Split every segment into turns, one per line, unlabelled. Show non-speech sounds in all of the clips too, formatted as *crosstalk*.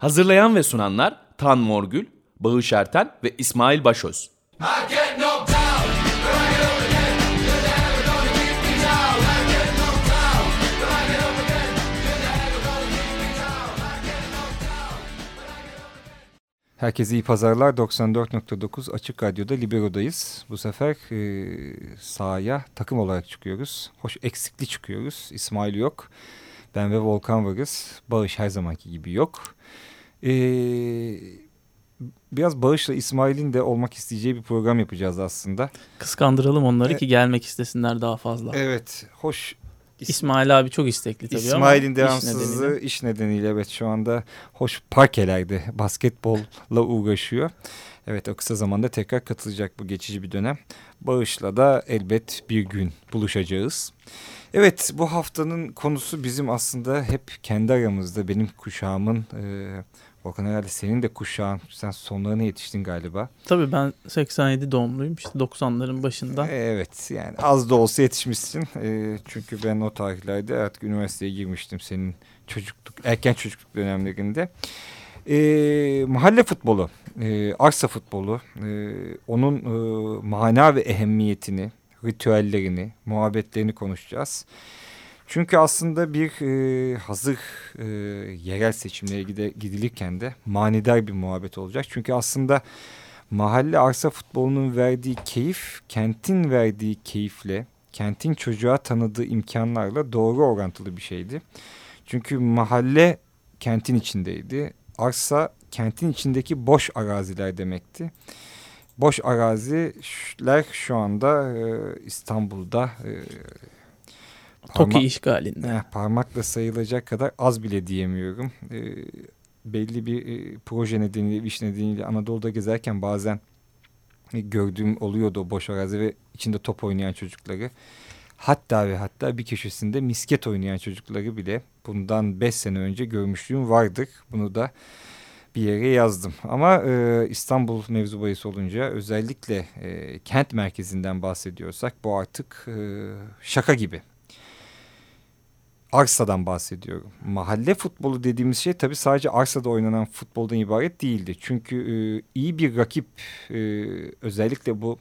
Hazırlayan ve sunanlar Tan Morgül, Bağış Erten ve İsmail Başöz.
Herkese iyi pazarlar. 94.9 Açık Radyo'da Libero'dayız. Bu sefer e, sahaya takım olarak çıkıyoruz. Hoş eksikli çıkıyoruz. İsmail yok. Ben ve Volkan varız. Bağış her zamanki gibi yok. E, biraz Bağış'la İsmail'in de olmak isteyeceği bir program yapacağız aslında.
Kıskandıralım onları
E-
ki gelmek istesinler daha fazla.
Evet. Hoş
İsmail abi çok istekli tabii
İsmail'in
ama
devamsızlığı
iş nedeniyle.
iş nedeniyle evet şu anda hoş parkelerde basketbolla uğraşıyor. Evet o kısa zamanda tekrar katılacak bu geçici bir dönem. Bağış'la da elbet bir gün buluşacağız. Evet bu haftanın konusu bizim aslında hep kendi aramızda benim kuşağımın... E, Volkan herhalde senin de kuşağın sen sonlarına yetiştin galiba.
Tabii ben 87 doğumluyum işte 90'ların başında.
Evet yani az da olsa yetişmişsin. Ee, çünkü ben o tarihlerde artık üniversiteye girmiştim senin çocukluk, erken çocukluk dönemlerinde. Ee, mahalle futbolu, e, arsa futbolu, e, onun e, mana ve ehemmiyetini, ritüellerini, muhabbetlerini konuşacağız. Çünkü aslında bir e, hazır e, yerel seçimlere gide, gidilirken de manidar bir muhabbet olacak. Çünkü aslında mahalle arsa futbolunun verdiği keyif, kentin verdiği keyifle, kentin çocuğa tanıdığı imkanlarla doğru orantılı bir şeydi. Çünkü mahalle kentin içindeydi. Arsa kentin içindeki boş araziler demekti. Boş araziler şu anda e, İstanbul'da e,
TOKİ
parma-
işgalinde.
Eh, parmakla sayılacak kadar az bile diyemiyorum. Ee, belli bir e, proje nedeniyle, iş nedeniyle Anadolu'da gezerken bazen e, gördüğüm oluyordu o boş arazi ve içinde top oynayan çocukları. Hatta ve hatta bir köşesinde misket oynayan çocukları bile bundan beş sene önce görmüşlüğüm vardır. Bunu da bir yere yazdım. Ama e, İstanbul mevzu bahis olunca özellikle e, kent merkezinden bahsediyorsak bu artık e, şaka gibi arsadan bahsediyorum. Mahalle futbolu dediğimiz şey tabii sadece arsada oynanan futboldan ibaret değildi. Çünkü e, iyi bir rakip e, özellikle bu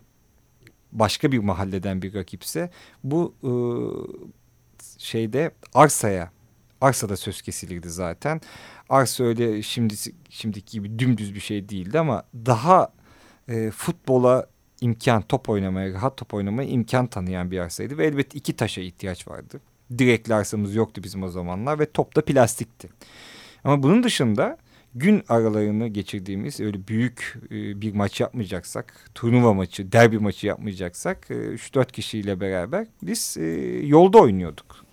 başka bir mahalleden bir rakipse bu e, şeyde arsaya arsada söz kesilirdi zaten. Arsa öyle şimdi şimdiki gibi dümdüz bir şey değildi ama daha e, futbola imkan top oynamaya rahat top oynamaya imkan tanıyan bir arsaydı ve elbette iki taşa ihtiyaç vardı direkli arsamız yoktu bizim o zamanlar ve top da plastikti. Ama bunun dışında gün aralarını geçirdiğimiz öyle büyük e, bir maç yapmayacaksak, turnuva maçı, derbi maçı yapmayacaksak e, 3-4 kişiyle beraber biz e, yolda oynuyorduk.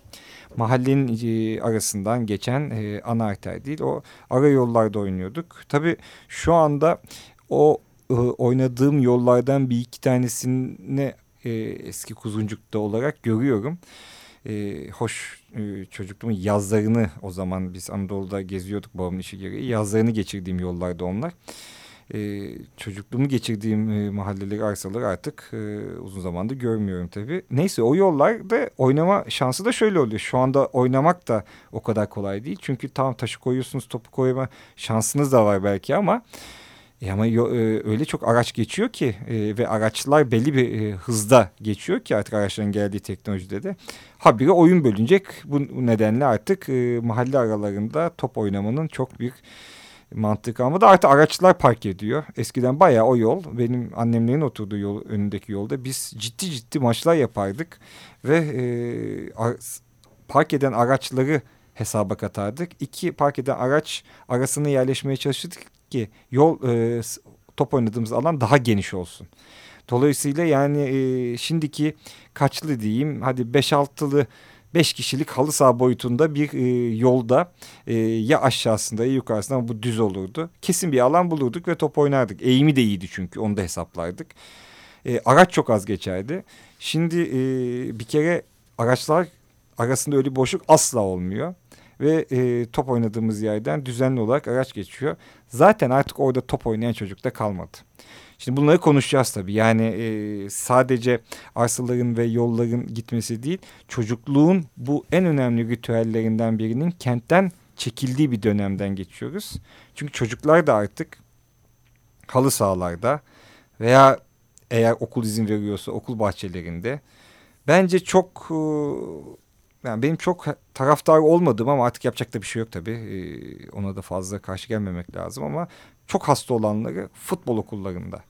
Mahallenin e, arasından geçen e, ana arter değil o ara yollarda oynuyorduk. Tabii şu anda o e, oynadığım yollardan bir iki tanesini e, eski kuzuncukta olarak görüyorum e, hoş e, çocukluğumun yazlarını o zaman biz Anadolu'da geziyorduk babamın işi gereği. Yazlarını geçirdiğim yollarda onlar. E, çocukluğumu geçirdiğim e, mahalleleri, arsaları artık e, uzun zamandır görmüyorum tabii. Neyse o yollarda oynama şansı da şöyle oluyor. Şu anda oynamak da o kadar kolay değil. Çünkü tam taşı koyuyorsunuz, topu koyma şansınız da var belki ama... E ama e, öyle çok araç geçiyor ki e, ve araçlar belli bir e, hızda geçiyor ki artık araçların geldiği teknolojide de habire oyun bölünecek. Bu, nedenle artık mahalle aralarında top oynamanın çok büyük mantığı kalmadı. Artık araçlar park ediyor. Eskiden bayağı o yol benim annemlerin oturduğu yol önündeki yolda biz ciddi ciddi maçlar yapardık ve e, ar, park eden araçları hesaba katardık. İki park eden araç arasına yerleşmeye çalıştık ki yol e, top oynadığımız alan daha geniş olsun. Dolayısıyla yani e, şimdiki kaçlı diyeyim hadi 5-6'lı 5 kişilik halı saha boyutunda bir e, yolda e, ya aşağısında ya yukarısında bu düz olurdu. Kesin bir alan bulurduk ve top oynardık. Eğimi de iyiydi çünkü onu da hesaplardık. E, araç çok az geçerdi. Şimdi e, bir kere araçlar arasında öyle boşluk asla olmuyor ve e, top oynadığımız yerden düzenli olarak araç geçiyor. Zaten artık orada top oynayan çocuk da kalmadı. Şimdi bunları konuşacağız tabii. Yani e, sadece arsaların ve yolların gitmesi değil, çocukluğun bu en önemli ritüellerinden birinin kentten çekildiği bir dönemden geçiyoruz. Çünkü çocuklar da artık halı sahalarda veya eğer okul izin veriyorsa okul bahçelerinde bence çok e, yani benim çok taraftar olmadığım ama artık yapacak da bir şey yok tabii. Ee, ona da fazla karşı gelmemek lazım ama çok hasta olanları futbol okullarında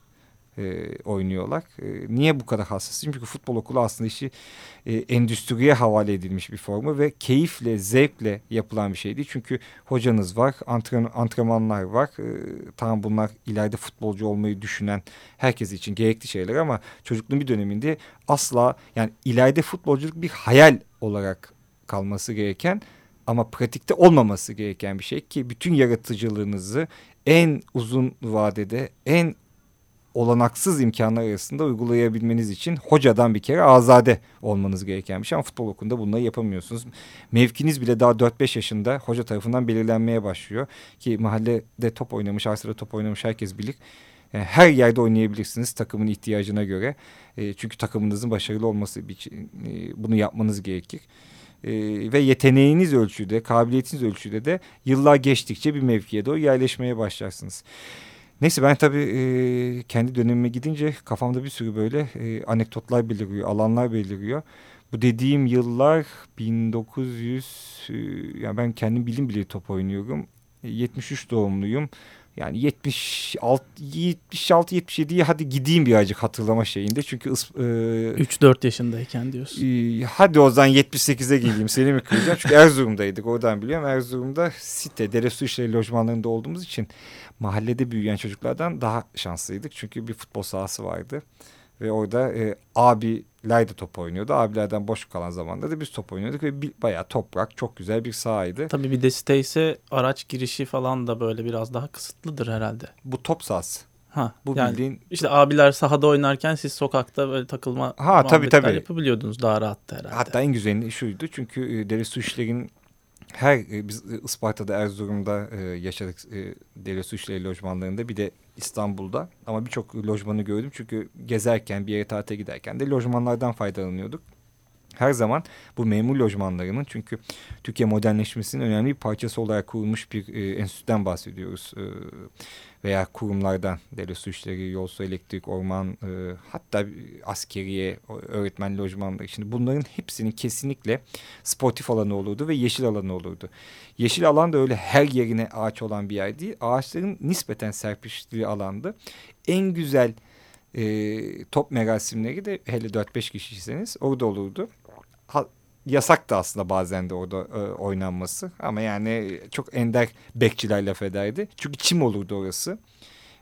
e, oynuyorlar. E, niye bu kadar hassasıyım? Çünkü futbol okulu aslında işi e, endüstriye havale edilmiş bir formu ve keyifle, zevkle yapılan bir şey değil. Çünkü hocanız var, antren antrenmanlar var. E, tamam bunlar ileride futbolcu olmayı düşünen herkes için gerekli şeyler ama çocukluğun bir döneminde asla yani ileride futbolculuk bir hayal olarak kalması gereken ama pratikte olmaması gereken bir şey ki bütün yaratıcılığınızı en uzun vadede en olanaksız imkanlar arasında uygulayabilmeniz için hocadan bir kere azade olmanız gereken bir şey. Ama futbol okulunda bunları yapamıyorsunuz. Mevkiniz bile daha 4-5 yaşında hoca tarafından belirlenmeye başlıyor. Ki mahallede top oynamış, arsada top oynamış herkes bilir. Yani her yerde oynayabilirsiniz takımın ihtiyacına göre. E, çünkü takımınızın başarılı olması için e, bunu yapmanız gerekir. E, ve yeteneğiniz ölçüde, kabiliyetiniz ölçüde de yıllar geçtikçe bir mevkiye doğru yerleşmeye başlarsınız. Neyse ben tabii e, kendi dönemime gidince kafamda bir sürü böyle e, anekdotlar beliriyor, alanlar beliriyor. Bu dediğim yıllar 1900, e, yani ben kendim bilim bile top oynuyorum. 73 doğumluyum. Yani 76 76 77'ye hadi gideyim birazcık hatırlama şeyinde. Çünkü e,
3-4 yaşındayken diyorsun.
E, hadi o zaman 78'e geleyim seni mi kıracağım? Çünkü Erzurum'daydık oradan biliyorum. Erzurum'da site, dere su işleri lojmanlarında olduğumuz için mahallede büyüyen çocuklardan daha şanslıydık. Çünkü bir futbol sahası vardı. Ve orada e, abiler de top oynuyordu. Abilerden boş kalan zamanda da biz top oynuyorduk. Ve bir, bayağı toprak, çok güzel bir sahaydı.
Tabii bir de site ise araç girişi falan da böyle biraz daha kısıtlıdır herhalde.
Bu top sahası.
Ha,
bu
yani
bildiğin
işte abiler sahada oynarken siz sokakta böyle takılma
ha, tabii, tabii.
yapabiliyordunuz daha rahat herhalde.
Hatta en güzeli şuydu çünkü e, dere su işlerin her e, biz Isparta'da Erzurum'da e, yaşadık e, dere su işleri lojmanlarında bir de İstanbul'da ama birçok lojmanı gördüm çünkü gezerken bir yere tatile giderken de lojmanlardan faydalanıyorduk. Her zaman bu memur lojmanlarının çünkü Türkiye modernleşmesinin önemli bir parçası olarak kurulmuş bir e, enstitüden bahsediyoruz. E, veya kurumlardan devlet su işleri, elektrik, orman e, hatta askeriye, öğretmen lojmanları. Şimdi bunların hepsinin kesinlikle sportif alanı olurdu ve yeşil alanı olurdu. Yeşil alan da öyle her yerine ağaç olan bir yer değil. Ağaçların nispeten serpiştiği alandı. En güzel e, top merasimleri de hele 4-5 kişiyseniz orada olurdu. Yasak da aslında bazen de orada e, oynanması. Ama yani çok ender bekçiler laf ederdi. Çünkü çim olurdu orası.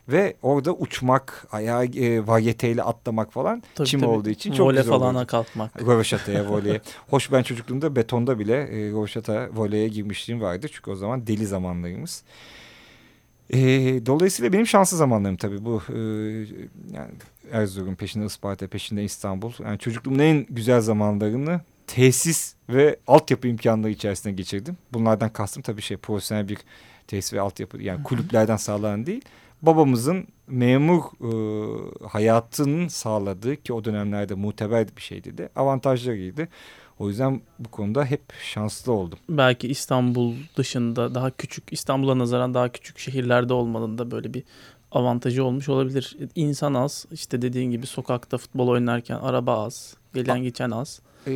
Ve orada uçmak, ayağı e, varyeteyle atlamak falan
tabii,
çim
tabii.
olduğu için çok
Vole
güzel olurdu.
falana kalkmak.
Röveşataya, voleye. *laughs* Hoş ben çocukluğumda betonda bile e, röveşata, voleye girmişliğim vardı. Çünkü o zaman deli zamanlarımız. E, dolayısıyla benim şanslı zamanlarım tabii bu. E, yani Erzurum peşinde Isparta peşinde İstanbul. Yani çocukluğumun en güzel zamanlarını tesis ve altyapı imkanları içerisinde geçirdim. Bunlardan kastım tabii şey profesyonel bir tesis ve altyapı yani kulüplerden sağlanan değil. Babamızın memur e, hayatının sağladığı ki o dönemlerde muteber bir şeydi de avantajlarıydı. O yüzden bu konuda hep şanslı oldum.
Belki İstanbul dışında daha küçük, İstanbul'a nazaran daha küçük şehirlerde olmanın da böyle bir avantajı olmuş olabilir. İnsan az, işte dediğin gibi sokakta futbol oynarken araba az, gelen geçen az.
Ee,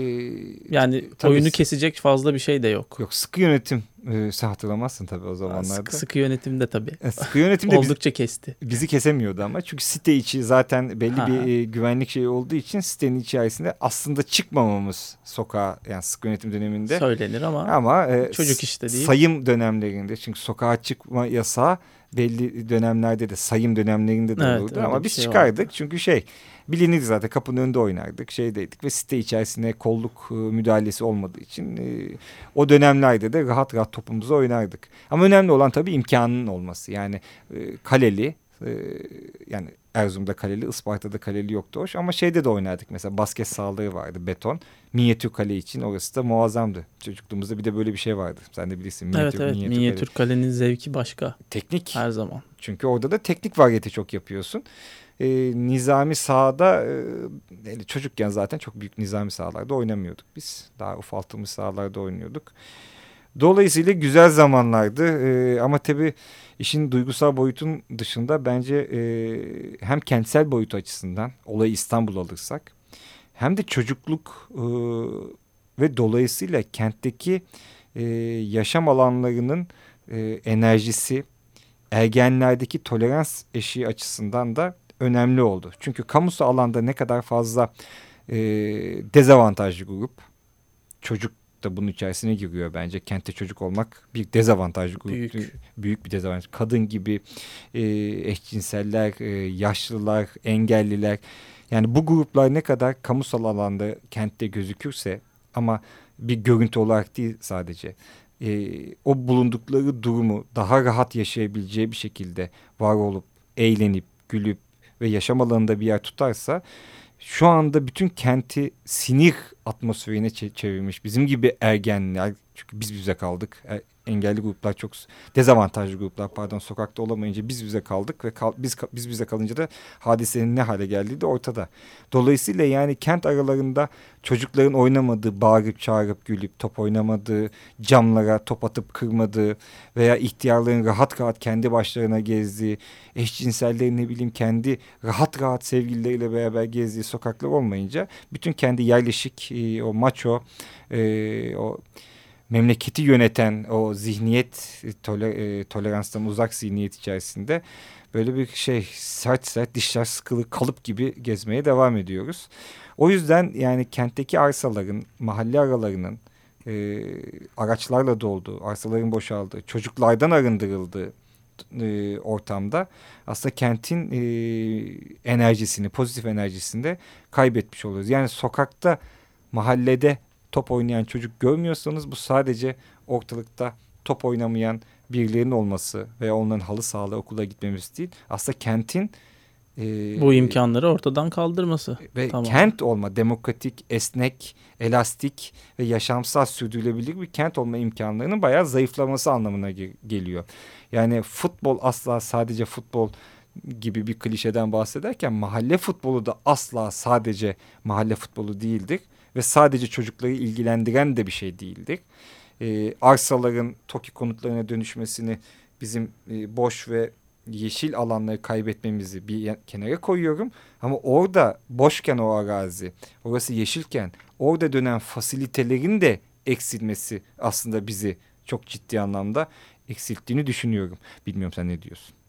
yani tabii, oyunu kesecek fazla bir şey de yok.
Yok sıkı yönetim e, sen hatırlamazsın tabii o zamanlarda.
Sıkı, sıkı yönetim de tabii.
E, sıkı yönetim de *laughs*
oldukça
bizi,
kesti.
Bizi kesemiyordu ama çünkü site içi zaten belli ha. bir e, güvenlik şeyi olduğu için sitenin içerisinde aslında çıkmamamız sokağa yani sıkı yönetim döneminde.
Söylenir ama,
ama e,
çocuk işte değil.
Sayım dönemlerinde çünkü sokağa çıkma yasağı belli dönemlerde de sayım dönemlerinde de
evet,
olurdu ama biz şey çıkardık vardı. çünkü şey bilinir zaten kapının önünde oynardık şeydeydik ve site içerisinde kolluk e, müdahalesi olmadığı için e, o dönemlerde de rahat rahat topumuzu oynardık. Ama önemli olan tabii imkanının olması yani e, kaleli e, yani Erzurum'da kaleli, Isparta'da kaleli yoktu hoş. Ama şeyde de oynardık mesela basket sahaları vardı beton. Minyatür kale için orası da muazzamdı. Çocukluğumuzda bir de böyle bir şey vardı. Sen de bilirsin.
Minyatür, evet evet minyatür, minyatür kale. kalenin zevki başka.
Teknik.
Her zaman.
Çünkü orada da teknik variyeti çok yapıyorsun. Ee, nizami sahada e, çocukken zaten çok büyük nizami sahalarda oynamıyorduk biz. Daha ufaltılmış sahalarda oynuyorduk. Dolayısıyla güzel zamanlardı ee, ama tabii işin duygusal boyutun dışında bence e, hem kentsel boyutu açısından olayı İstanbul alırsak hem de çocukluk e, ve dolayısıyla kentteki e, yaşam alanlarının e, enerjisi ergenlerdeki tolerans eşiği açısından da önemli oldu. Çünkü kamusal alanda ne kadar fazla e, dezavantajlı grup çocuk da bunun içerisine giriyor bence. Kentte çocuk olmak bir dezavantajlı grup. Büyük, büyük bir dezavantaj. Kadın gibi e, eşcinseller, e, yaşlılar, engelliler. Yani bu gruplar ne kadar kamusal alanda kentte gözükürse ama bir görüntü olarak değil sadece e, o bulundukları durumu daha rahat yaşayabileceği bir şekilde var olup eğlenip gülüp ve yaşam alanında bir yer tutarsa şu anda bütün kenti sinir atmosferine çevirmiş. Bizim gibi ergenler çünkü biz bize kaldık. E, engelli gruplar çok dezavantajlı gruplar pardon sokakta olamayınca biz bize kaldık ve kal, biz biz bize kalınca da hadisenin ne hale geldiği de ortada. Dolayısıyla yani kent aralarında çocukların oynamadığı, bağırıp çağırıp gülüp top oynamadığı, camlara top atıp kırmadığı veya ihtiyarların rahat rahat kendi başlarına gezdiği, eşcinsellerin ne bileyim kendi rahat rahat sevgilileriyle beraber gezdiği sokaklar olmayınca bütün kendi yerleşik o maço o memleketi yöneten o zihniyet e, e, toleranstan uzak zihniyet içerisinde böyle bir şey sert sert dişler sıkılı kalıp gibi gezmeye devam ediyoruz. O yüzden yani kentteki arsaların mahalle aralarının e, araçlarla dolduğu, arsaların boşaldığı, çocuklardan arındırıldığı e, ortamda aslında kentin e, enerjisini, pozitif enerjisini de kaybetmiş oluyoruz. Yani sokakta, mahallede top oynayan çocuk görmüyorsanız bu sadece ortalıkta top oynamayan birilerinin olması veya onların halı sahalı okula gitmemiz değil. Aslında kentin
e, bu imkanları ortadan kaldırması.
Ve tamam. kent olma, demokratik, esnek, elastik ve yaşamsal sürdürülebilir bir kent olma imkanlarının bayağı zayıflaması anlamına geliyor. Yani futbol asla sadece futbol gibi bir klişeden bahsederken mahalle futbolu da asla sadece mahalle futbolu değildir ve sadece çocukları ilgilendiren de bir şey değildir. E, arsaların TOKİ konutlarına dönüşmesini bizim e, boş ve yeşil alanları kaybetmemizi bir kenara koyuyorum. Ama orada boşken o arazi, orası yeşilken orada dönen fasilitelerin de eksilmesi aslında bizi çok ciddi anlamda eksilttiğini düşünüyorum. Bilmiyorum sen ne diyorsun?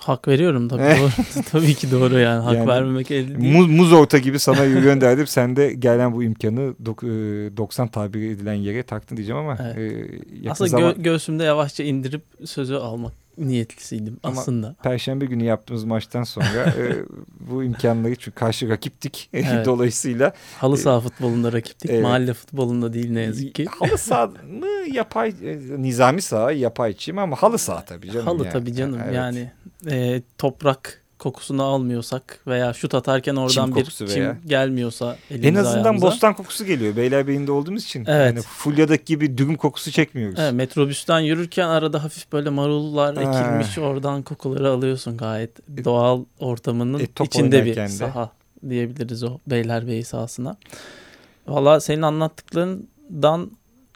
Hak veriyorum tabii *laughs* doğru. *laughs* tabii ki doğru yani hak yani, vermemek elde değil.
Muz, muz orta gibi sana gönderdim. Sen de gelen bu imkanı 90 e, tabir edilen yere taktın diyeceğim ama. Evet.
E, Aslında zaman... gö göğsümde yavaşça indirip sözü almak niyetlisiydim Ama aslında.
Perşembe günü yaptığımız maçtan sonra e, *laughs* bu imkanları çünkü karşı rakiptik *laughs* evet. dolayısıyla.
Halı saha e, futbolunda rakiptik. Evet. Mahalle futbolunda değil ne yazık ki.
Halı *laughs* saha mı yapay e, nizami saha yapayçıyım ama halı saha tabii canım.
Halı
yani.
tabii canım evet. yani e, toprak kokusunu almıyorsak veya şut atarken oradan çim bir çim veya. gelmiyorsa
En azından ayağımıza. bostan kokusu geliyor Beylerbeyi'nde olduğumuz için. Evet. Yani Fulya'daki gibi dürüm kokusu çekmiyoruz.
Evet, metrobüsten yürürken arada hafif böyle marullar ha. ekilmiş oradan kokuları alıyorsun gayet e, doğal ortamının e, içinde bir de. saha diyebiliriz o Beylerbeyi sahasına. Valla senin anlattıklarından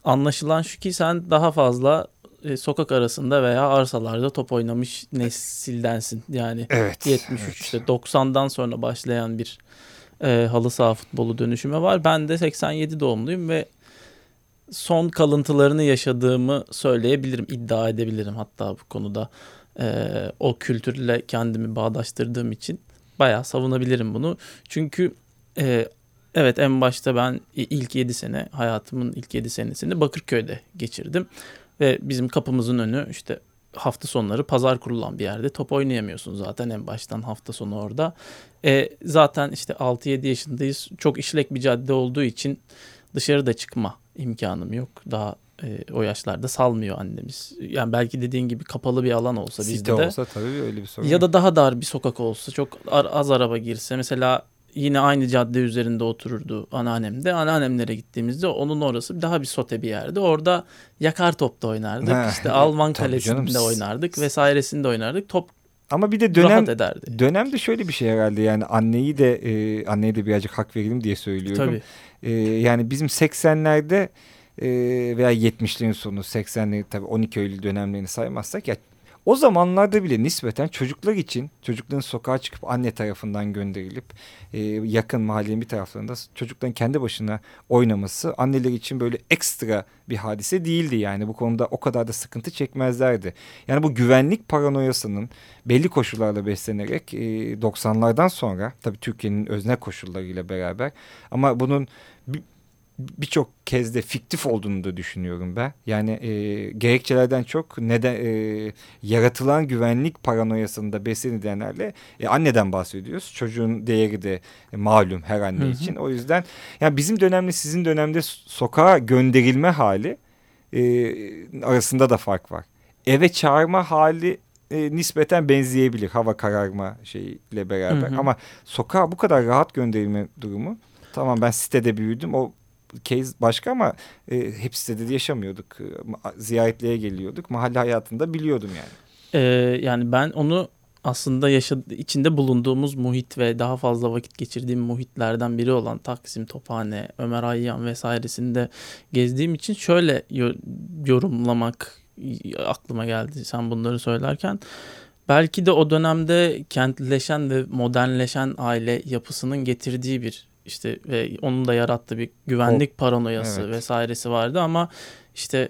anlaşılan şu ki sen daha fazla e, sokak arasında veya arsalarda top oynamış nesildensin. Yani evet, 73'te evet. 90'dan sonra başlayan bir e, halı saha futbolu dönüşümü var. Ben de 87 doğumluyum ve son kalıntılarını yaşadığımı söyleyebilirim, iddia edebilirim hatta bu konuda. E, o kültürle kendimi bağdaştırdığım için bayağı savunabilirim bunu. Çünkü e, evet en başta ben ilk 7 sene hayatımın ilk 7 senesini Bakırköy'de geçirdim. Ve bizim kapımızın önü işte hafta sonları pazar kurulan bir yerde top oynayamıyorsun zaten en baştan hafta sonu orada. E, zaten işte 6-7 yaşındayız. Çok işlek bir cadde olduğu için dışarıda çıkma imkanım yok. Daha e, o yaşlarda salmıyor annemiz. Yani belki dediğin gibi kapalı bir alan olsa Site bizde de.
olsa tabii öyle bir sorun.
Ya da daha dar bir sokak olsa çok az araba girse. Mesela yine aynı cadde üzerinde otururdu anneannem de. Anneannemlere gittiğimizde onun orası daha bir sote bir yerdi. Orada yakar topta oynardık. Ha, işte *laughs* Alman kalesinde oynardık vesairesinde oynardık. Top
ama bir de dönem dönemde şöyle bir şey herhalde yani anneyi de e, anneye de birazcık hak verelim diye söylüyorum. Tabii. E, yani bizim 80'lerde e, veya 70'lerin sonu 80'leri tabii 12 Eylül dönemlerini saymazsak ya o zamanlarda bile nispeten çocuklar için çocukların sokağa çıkıp anne tarafından gönderilip e, yakın mahallenin bir taraflarında çocukların kendi başına oynaması anneler için böyle ekstra bir hadise değildi yani bu konuda o kadar da sıkıntı çekmezlerdi. Yani bu güvenlik paranoyasının belli koşullarla beslenerek e, 90'lardan sonra tabii Türkiye'nin özne koşullarıyla beraber ama bunun birçok kez de fiktif olduğunu da düşünüyorum ben. Yani e, gerekçelerden çok neden e, yaratılan güvenlik paranoyasında beslenilenlerle e, anneden bahsediyoruz. Çocuğun değeri de e, malum her anne hı hı. için. O yüzden yani bizim dönemde sizin dönemde sokağa gönderilme hali e, arasında da fark var. Eve çağırma hali e, nispeten benzeyebilir hava kararma şeyle beraber. Hı hı. Ama sokağa bu kadar rahat gönderilme durumu Tamam ben sitede büyüdüm. O case başka ama e, hep sitede yaşamıyorduk. E, ziyaretliğe geliyorduk. Mahalle hayatında biliyordum yani.
Ee, yani ben onu aslında yaşadı, içinde bulunduğumuz muhit ve daha fazla vakit geçirdiğim muhitlerden biri olan Taksim, Tophane, Ömer Hayyam vesairesinde gezdiğim için şöyle yorumlamak aklıma geldi sen bunları söylerken. Belki de o dönemde kentleşen ve modernleşen aile yapısının getirdiği bir işte ve onun da yarattığı bir güvenlik o, paranoyası evet. vesairesi vardı ama işte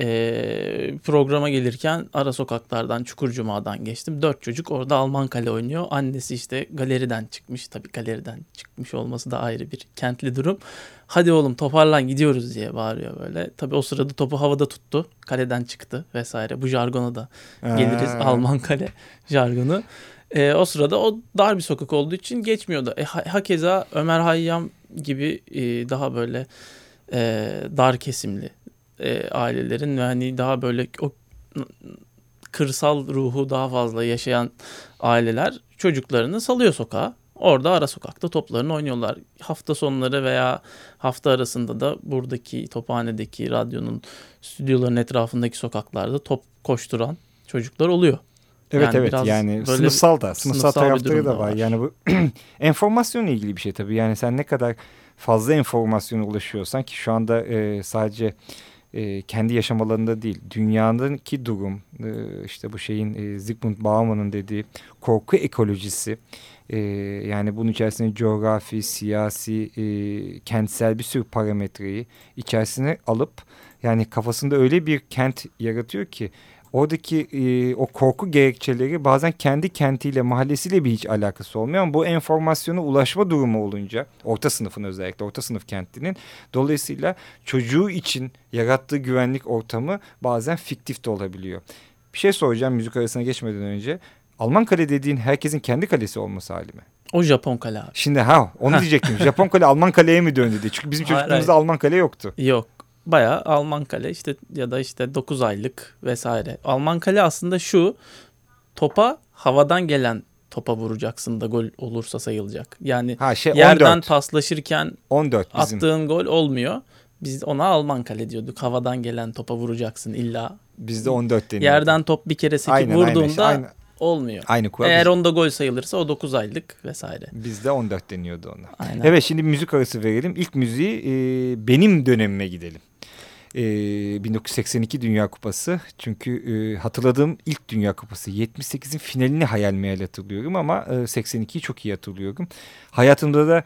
e, programa gelirken ara sokaklardan Çukurcuma'dan geçtim. Dört çocuk orada Alman kale oynuyor. Annesi işte galeriden çıkmış. Tabii galeriden çıkmış olması da ayrı bir kentli durum. Hadi oğlum toparlan gidiyoruz diye bağırıyor böyle. Tabii o sırada topu havada tuttu. Kaleden çıktı vesaire. Bu jargona da geliriz. Ee. Alman kale jargonu. E, o sırada o dar bir sokak olduğu için geçmiyordu. E, hakeza Ömer Hayyam gibi e, daha böyle e, dar kesimli e, ailelerin ve hani daha böyle o kırsal ruhu daha fazla yaşayan aileler çocuklarını salıyor sokağa. Orada ara sokakta toplarını oynuyorlar. Hafta sonları veya hafta arasında da buradaki tophanedeki radyonun stüdyoların etrafındaki sokaklarda top koşturan çocuklar oluyor.
Evet yani evet yani sınıfsal da sınıfsal, sınıfsal tarafları da var. var. Yani bu *clears throat* enformasyonla ilgili bir şey tabii. Yani sen ne kadar fazla enformasyona ulaşıyorsan ki şu anda e, sadece e, kendi yaşam alanında değil dünyadaki durum e, işte bu şeyin e, Zygmunt Bauman'ın dediği korku ekolojisi e, yani bunun içerisinde coğrafi, siyasi, e, kentsel bir sürü parametreyi içerisine alıp yani kafasında öyle bir kent yaratıyor ki oradaki e, o korku gerekçeleri bazen kendi kentiyle mahallesiyle bir hiç alakası olmuyor ama bu enformasyona ulaşma durumu olunca orta sınıfın özellikle orta sınıf kentinin dolayısıyla çocuğu için yarattığı güvenlik ortamı bazen fiktif de olabiliyor. Bir şey soracağım müzik arasına geçmeden önce. Alman kale dediğin herkesin kendi kalesi olması hali mi?
O Japon kale abi.
Şimdi ha onu diyecektim. Japon kale *laughs* Alman kaleye mi döndü diye. Çünkü bizim çocukluğumuzda Alman kale yoktu.
Yok bayağı Alman kale işte ya da işte 9 aylık vesaire. Alman kale aslında şu topa havadan gelen topa vuracaksın da gol olursa sayılacak. Yani ha, şey, yerden paslaşırken 14 bizim. attığın gol olmuyor. Biz ona Alman kale diyorduk. Havadan gelen topa vuracaksın illa.
Bizde 14 deniyor.
Yerden top bir kere sekip aynen, vurduğunda aynen, olmuyor. Aynı kural. Eğer biz... onda gol sayılırsa o 9 aylık vesaire.
Bizde 14 deniyordu ona. Aynen. Evet şimdi müzik arası verelim. İlk müziği e, benim dönemime gidelim e, 1982 Dünya Kupası. Çünkü e, hatırladığım ilk Dünya Kupası 78'in finalini hayal meyal hatırlıyorum ama e, 82'yi çok iyi hatırlıyorum. Hayatımda da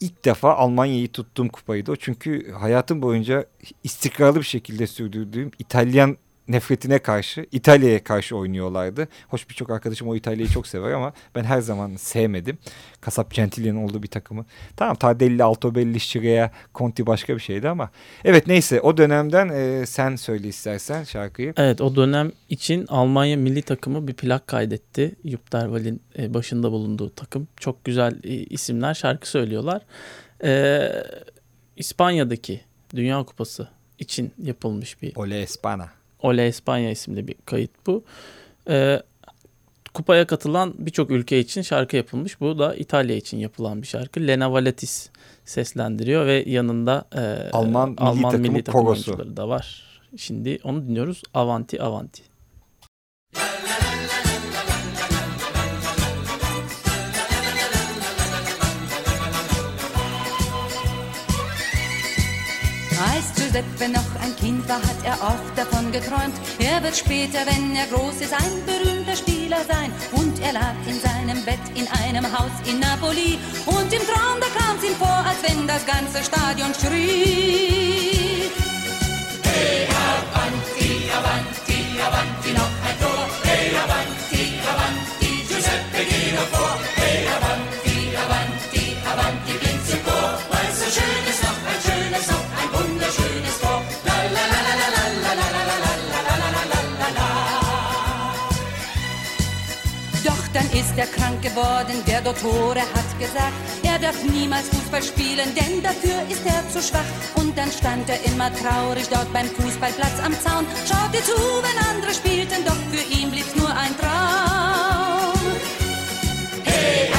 ilk defa Almanya'yı tuttuğum kupaydı o. Çünkü hayatım boyunca istikrarlı bir şekilde sürdürdüğüm İtalyan nefretine karşı İtalya'ya karşı oynuyorlardı. Hoş birçok arkadaşım o İtalya'yı çok sever ama ben her zaman sevmedim. Kasap Gentilia'nın olduğu bir takımı. Tamam Tardelli, Altobelli, Şireya, Conti başka bir şeydi ama. Evet neyse o dönemden e, sen söyle istersen şarkıyı.
Evet o dönem için Almanya milli takımı bir plak kaydetti. Jupp Derwal'in e, başında bulunduğu takım. Çok güzel e, isimler şarkı söylüyorlar. E, İspanya'daki Dünya Kupası için yapılmış bir...
Ole Espana.
Ole Espanya isimli bir kayıt bu. Ee, kupaya katılan birçok ülke için şarkı yapılmış. Bu da İtalya için yapılan bir şarkı. Lena Valetis seslendiriyor ve yanında e, Alman, milli Alman takımı milli takım oyuncuları da var. Şimdi onu dinliyoruz. Avanti Avanti.
Giuseppe noch ein Kind war, hat er oft davon geträumt. Er wird später, wenn er groß ist, ein berühmter Spieler sein. Und er lag in seinem Bett in einem Haus in Napoli. Und im Traum, da kam's ihm vor, als wenn das ganze Stadion schrie. Hey, avanti, avanti, avanti, noch ein Tor. Hey, avanti, ist er krank geworden, der Dottore hat gesagt, er darf niemals Fußball spielen, denn dafür ist er zu schwach. Und dann stand er immer traurig dort beim Fußballplatz am Zaun, schaute zu, wenn andere spielten, doch für ihn blieb's nur ein Traum. Hey,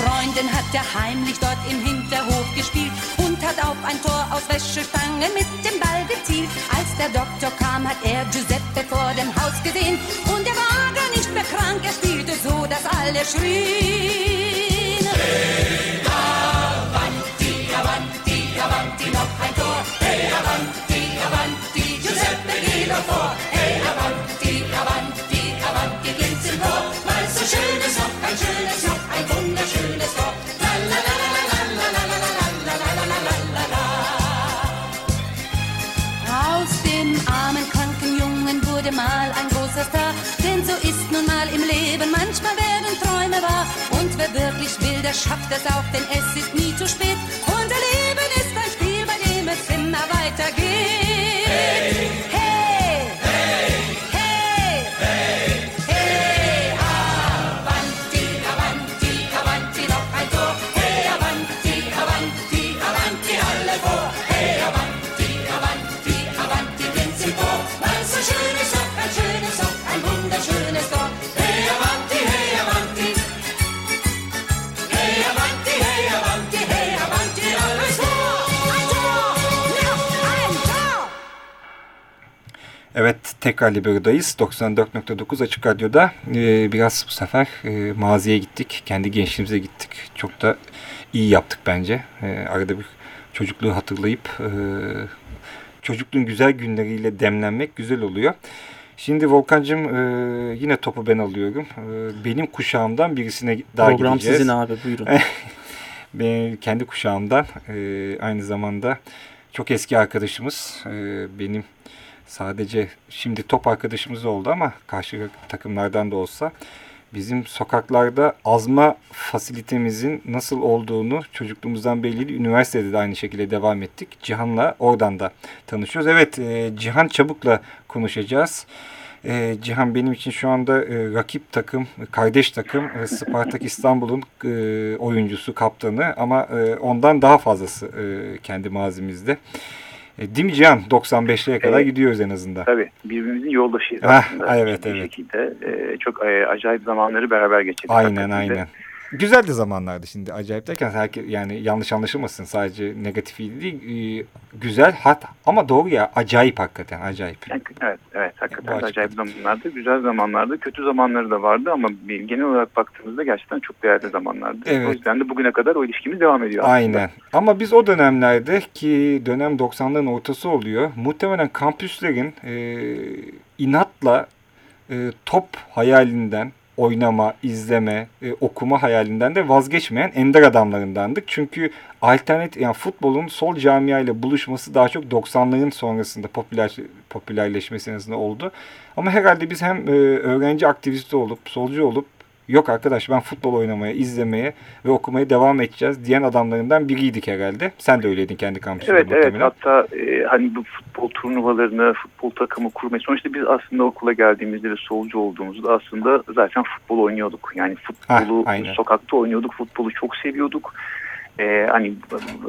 Freunden hat er heimlich dort im Hinterhof gespielt und hat auf ein Tor aus Wäschestange mit dem Ball gezielt. Als der Doktor kam, hat er Giuseppe vor dem Haus gesehen und er war gar nicht mehr krank. Er spielte so, dass alle schrien. Hey, avanti, avanti, avanti, noch ein Tor. Hey, avanti, avanti, Giuseppe, geh doch vor. Der schafft es auch, denn es ist nie zu spät. Unser Leben ist ein Spiel, bei dem es immer weitergeht.
Tekrar Libero'dayız. 94.9 Açık Radyo'da Ee, biraz bu sefer e, maziye gittik. Kendi gençliğimize gittik. Çok da iyi yaptık bence. Ee, arada bir çocukluğu hatırlayıp e, çocukluğun güzel günleriyle demlenmek güzel oluyor. Şimdi Volkan'cığım e, yine topu ben alıyorum. E, benim kuşağımdan birisine daha
Program
gideceğiz.
sizin abi buyurun. *laughs*
Ben kendi kuşağımdan e, aynı zamanda çok eski arkadaşımız. E, benim sadece şimdi top arkadaşımız oldu ama karşı takımlardan da olsa bizim sokaklarda azma fasilitemizin nasıl olduğunu çocukluğumuzdan belliydi. Üniversitede de aynı şekilde devam ettik. Cihan'la oradan da tanışıyoruz. Evet e, Cihan Çabuk'la konuşacağız. E, Cihan benim için şu anda e, rakip takım, kardeş takım e, Spartak İstanbul'un e, oyuncusu, kaptanı ama e, ondan daha fazlası e, kendi mazimizde. E, değil mi Cihan? 95'lere kadar
Evet.
gidiyoruz en azından.
Tabii birbirimizin yoldaşıyız
Ah,
aslında.
evet,
bir
evet.
şekilde. Ee, çok e, acayip zamanları beraber geçirdik.
Aynen
hakikaten
aynen. Güzel de zamanlardı şimdi acayip derken herkes yani yanlış anlaşılmasın sadece negatif değil e, güzel hat ama doğru ya acayip hakikaten acayip.
Yani, Evet, evet hakikaten de acayip zamanlardı. Güzel zamanlardı. Kötü zamanları da vardı ama genel olarak baktığımızda gerçekten çok değerli zamanlardı.
Evet.
O yüzden de bugüne kadar o ilişkimiz devam ediyor aslında.
Aynen. Ama biz o dönemlerde ki dönem 90'ların ortası oluyor. Muhtemelen kampüslerin e, inatla e, top hayalinden oynama, izleme, e, okuma hayalinden de vazgeçmeyen ender adamlarındandık. Çünkü alternatif yani futbolun sol camia ile buluşması daha çok 90'ların sonrasında popüler popülerleşmesi en oldu. Ama herhalde biz hem e, öğrenci aktivisti olup, solcu olup yok arkadaş ben futbol oynamaya, izlemeye ve okumaya devam edeceğiz diyen adamlarından biriydik herhalde. Sen de öyleydin kendi kampüsünde
Evet evet
muhtemelen.
hatta e, hani bu futbol turnuvalarını, futbol takımı kurmayı sonuçta biz aslında okula geldiğimizde ve solcu olduğumuzda aslında zaten futbol oynuyorduk. Yani futbolu
Hah, aynen.
sokakta oynuyorduk, futbolu çok seviyorduk. E, hani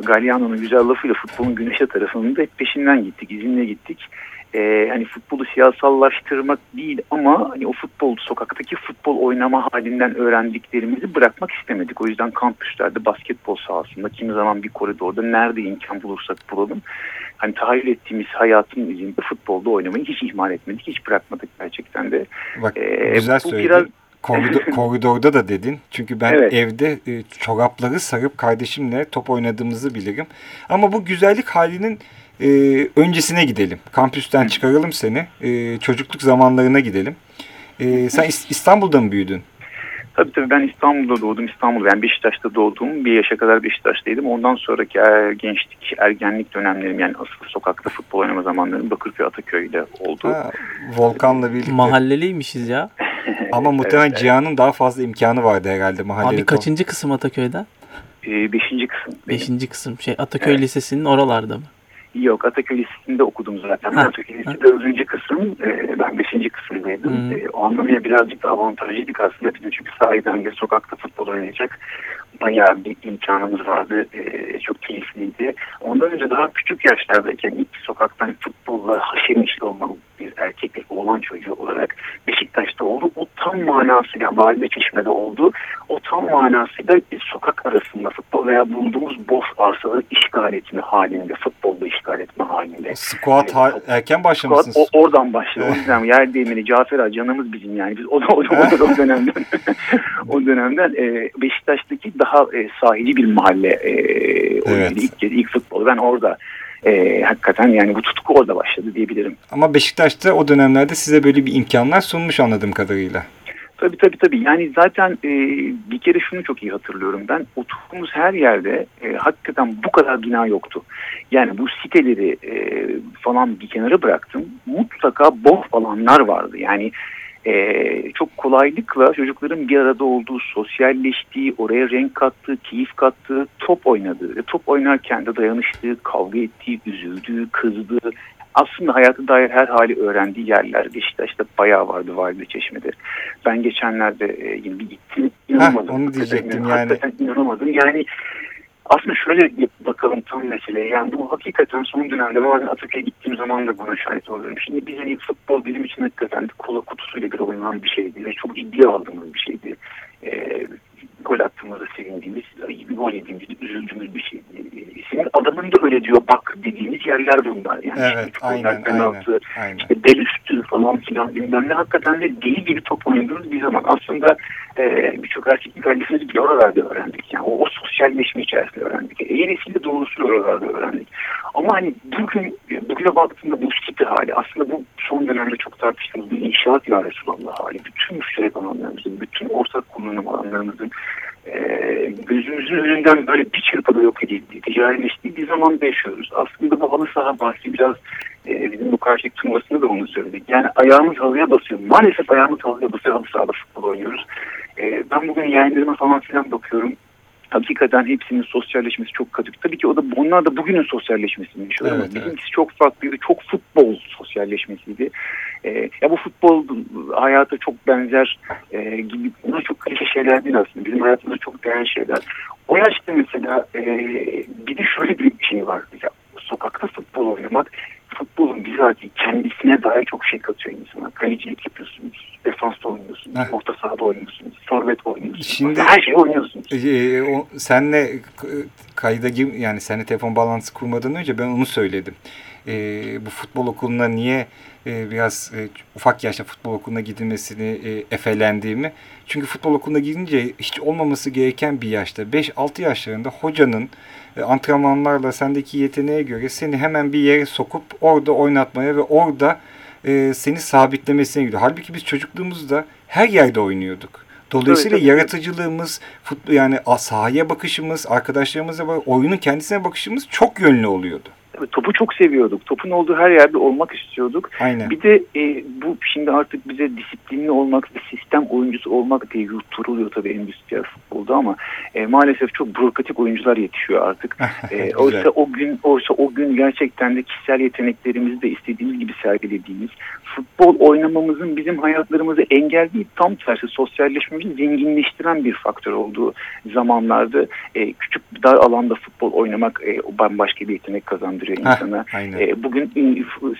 Galliano'nun güzel lafıyla futbolun güneşe tarafının da hep peşinden gittik, izinle gittik. E, hani futbolu siyasallaştırmak değil ama hani o futbol sokaktaki futbol oynama halinden öğrendiklerimizi bırakmak istemedik. O yüzden kampüslerde basketbol sahasında kimi zaman bir koridorda nerede imkan bulursak bulalım. Hani tahayyül ettiğimiz hayatın izinde futbolda oynamayı hiç ihmal etmedik, hiç bırakmadık gerçekten de.
Bak ee, güzel söyledin. Biraz... Koridor, *laughs* koridorda da dedin. Çünkü ben evet. evde e, çorapları sarıp kardeşimle top oynadığımızı bilirim. Ama bu güzellik halinin e, öncesine gidelim. Kampüsten çıkaralım seni. E, çocukluk zamanlarına gidelim. E, sen İstanbul'da mı büyüdün?
Tabii tabii ben İstanbul'da doğdum. İstanbul yani Beşiktaş'ta doğdum. Bir yaşa kadar Beşiktaş'taydım. Ondan sonraki er, gençlik, ergenlik dönemlerim yani asıl sokakta futbol oynama zamanlarım Bakırköy Ataköy'de oldu. Ha,
Volkan'la birlikte.
Mahalleliymişiz ya. *laughs*
Ama muhtemelen evet, Cihan'ın daha fazla imkanı vardı herhalde mahallede.
Abi kaçıncı kısım Ataköy'de?
Ee, beşinci kısım.
Benim. Beşinci kısım. Şey Ataköy evet. Lisesi'nin oralarda mı?
Yok Ataköy Lisesi'nde okudum zaten. Ha. Ataköy Lisesi dördüncü kısım. E, ben beşinci kısımdaydım. Hmm. E, o anlamıyla birazcık da avantajlıydık aslında. Bizim çünkü sahiden bir sokakta futbol oynayacak bayağı bir imkanımız vardı. E, çok keyifliydi. Ondan önce daha küçük yaşlardayken ilk sokaktan futbolla haşır neşir olmam bir erkeklik olan çocuğu olarak Beşiktaş'ta oldu. O tam manasıyla Valide Çeşme'de oldu. O tam manasıyla bir sokak arasında futbol veya bulduğumuz boş arsaları işgal etme halinde, futbolda işgal etme halinde.
Squat ha erken başlamışsınız.
Squat, o, oradan başladı. O yüzden yer değmeni Cafer Ağa canımız bizim yani. Biz o, o, o, o dönemden *laughs* o dönemden e, Beşiktaş'taki daha e, sahili bir mahalle e, evet. ilk, ilk futbolu. Ben orada e, hakikaten yani bu tutku orada başladı diyebilirim.
Ama Beşiktaş'ta o dönemlerde size böyle bir imkanlar sunmuş anladığım kadarıyla.
Tabii tabii tabii. Yani zaten e, bir kere şunu çok iyi hatırlıyorum ben. Oturduğumuz her yerde e, hakikaten bu kadar bina yoktu. Yani bu siteleri e, falan bir kenara bıraktım. Mutlaka boş alanlar vardı. Yani e, çok kolaylıkla çocukların bir arada olduğu, sosyalleştiği, oraya renk kattığı, keyif kattığı, top oynadığı ve top oynarken de dayanıştığı, kavga ettiği, üzüldüğü, kızdığı, aslında hayatı dair her hali öğrendiği yerler Beşiktaş'ta bayağı vardı Valide Çeşme'de. Ben geçenlerde e, yine bir gittim.
İnanamadım. Heh, onu diyecektim yani.
Hakikaten inanamadım. Yani aslında şöyle bakalım tam meseleye. Yani bu hakikaten son dönemde bazen Ataköy'e gittiğim zaman da buna şahit oluyorum. Şimdi biz hani futbol bizim için hakikaten kola kutusuyla bir oynanan bir şeydi ve çok ciddiye aldığımız bir şeydi. Ee, gol attığımızda sevindiğimiz, bir gol yediğimizde üzüldüğümüz bir şeydi. Senin adamın da öyle diyor bak dediğimiz yerler bunlar. Yani
evet, işte aynen, penaltı, aynen,
işte bel üstü falan filan bilmem ne. Hakikaten de deli gibi top oynadığımız bir zaman. Aslında e, birçok erkeklik ailesini bir oralarda öğrendik. Yani o, o sosyalleşme içerisinde öğrendik. Eğrisiyle doğrusu oralarda öğrendik. Ama hani bugün, bugüne baktığımda bu site hali aslında bu son dönemde çok tartıştığımız bir inşaat ya Resulallah hali. Bütün müşterek alanlarımızın, bütün ortak kullanım alanlarımızın e, gözümüzün önünden böyle bir çırpıda yok edildiği, ticarileştiği bir zamanda yaşıyoruz. Aslında bu halı saha bahsi biraz e, bizim bu karşılık turnuvasında da onu söyledik. Yani ayağımız halıya basıyor. Maalesef ayağımız halıya basıyor halı sahada futbol oynuyoruz. E, ben bugün yayınlarıma falan filan bakıyorum hakikaten hepsinin sosyalleşmesi çok kötü. Tabii ki o da onlar da bugünün sosyalleşmesini yaşıyor evet, ama evet. bizimkisi çok farklıydı. Çok futbol sosyalleşmesiydi. Ee, ya bu futbol hayata çok benzer e, gibi bunlar çok klişe şeyler değil aslında. Bizim hayatımızda çok değerli şeyler. O yaşta mesela e, bir de şöyle bir şey var. Mesela, sokakta futbol oynamak futbolun bizatihi kendisine dair çok şey katıyor insana. Kalecilik yapıyorsunuz, defansta oynuyorsunuz, Heh. orta sahada oynuyorsunuz, forvet oynuyorsunuz. Şimdi, her şeyi oynuyorsunuz.
E, o, senle kayda yani seninle telefon bağlantısı kurmadan önce ben onu söyledim. E, bu futbol okuluna niye e, biraz e, ufak yaşta futbol okuluna gidilmesini e, efelendiğimi. Çünkü futbol okuluna gidince hiç olmaması gereken bir yaşta 5-6 yaşlarında hocanın e, antrenmanlarla sendeki yeteneğe göre seni hemen bir yere sokup orada oynatmaya ve orada e, seni sabitlemesine gidiyor. Halbuki biz çocukluğumuzda her yerde oynuyorduk. Dolayısıyla evet, yaratıcılığımız, futbol yani sahaya bakışımız, arkadaşlarımıza oyunun kendisine bakışımız çok yönlü oluyordu
topu çok seviyorduk. Topun olduğu her yerde olmak istiyorduk.
Aynen.
Bir de e, bu şimdi artık bize disiplinli olmak ve sistem oyuncusu olmak diye yutturuluyor tabii endüstriyel futbolda ama e, maalesef çok bürokratik oyuncular yetişiyor artık. *laughs* e, oysa o gün oysa o gün gerçekten de kişisel yeteneklerimizi de istediğimiz gibi sergilediğimiz futbol oynamamızın bizim hayatlarımızı engel değil tam tersi sosyalleşmemizi zenginleştiren bir faktör olduğu zamanlarda e, küçük dar alanda futbol oynamak e, bambaşka bir yetenek kazandırıyor insana. E, bugün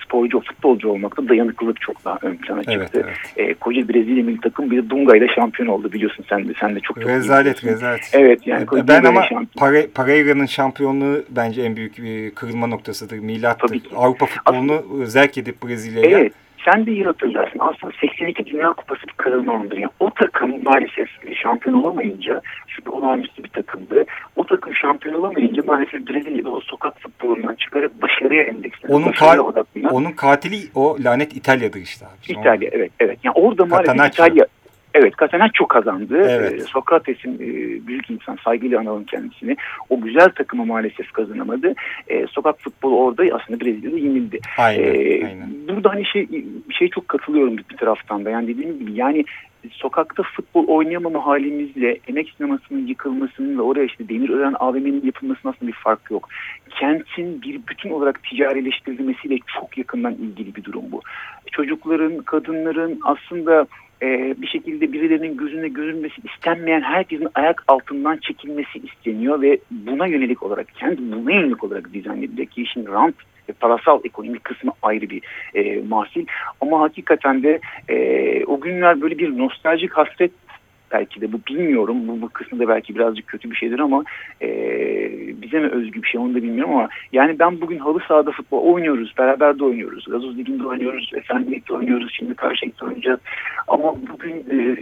sporcu, futbolcu olmakta dayanıklılık çok daha ön plana çıktı. Evet, evet. E, koca Brezilya milli takım bir Dunga ile şampiyon oldu biliyorsun sen de. Sen de çok çok
Rezalet, rezalet.
Evet yani.
E, ben ama şampiyon. Pereira'nın şampiyonluğu bence en büyük bir kırılma noktasıdır. Milattır. Avrupa futbolunu Aslında, zerk edip Brezilya'ya.
Evet sen de iyi hatırlarsın. Aslında 82 Dünya Kupası bir kırılma Yani o takım maalesef şampiyon olamayınca, çünkü olağanüstü bir takımdı. O takım şampiyon olamayınca maalesef Brezilya'da o sokak futbolundan çıkarıp başarıya endeksledi.
Onun, ka onun katili o lanet İtalya'dır işte abi.
İtalya evet evet. Yani orada maalesef Catanaccio. İtalya Evet çok kazandı. Evet. Ee, Sokrates'in e, büyük insan saygıyla analım kendisini. O güzel takımı maalesef kazanamadı. E, sokak futbolu orada aslında Brezilya'da yenildi.
Aynen, e, aynen.
Burada hani şey şey çok katılıyorum bir taraftan da. Yani dediğim gibi yani sokakta futbol oynayamama halimizle emek sinemasının yıkılmasının ve oraya işte Demirören AVM'nin yapılmasının aslında bir fark yok. Kentin bir bütün olarak ticarileştirilmesiyle çok yakından ilgili bir durum bu. Çocukların, kadınların aslında e, bir şekilde birilerinin gözüne görünmesi istenmeyen herkesin ayak altından çekilmesi isteniyor ve buna yönelik olarak kendi buna yönelik olarak edilecek ki işin rant parasal ekonomik kısmı ayrı bir e, mahsil. Ama hakikaten de e, o günler böyle bir nostaljik hasret belki de bu bilmiyorum. Bu, bu kısmında belki birazcık kötü bir şeydir ama e, bize mi özgü bir şey onu da bilmiyorum ama yani ben bugün halı sahada futbol oynuyoruz. Beraber de oynuyoruz. Gazoz Ligi'nde oynuyoruz. Efendilik'te oynuyoruz. Şimdi Karşıyak'ta oynayacağız. Ama bugün e,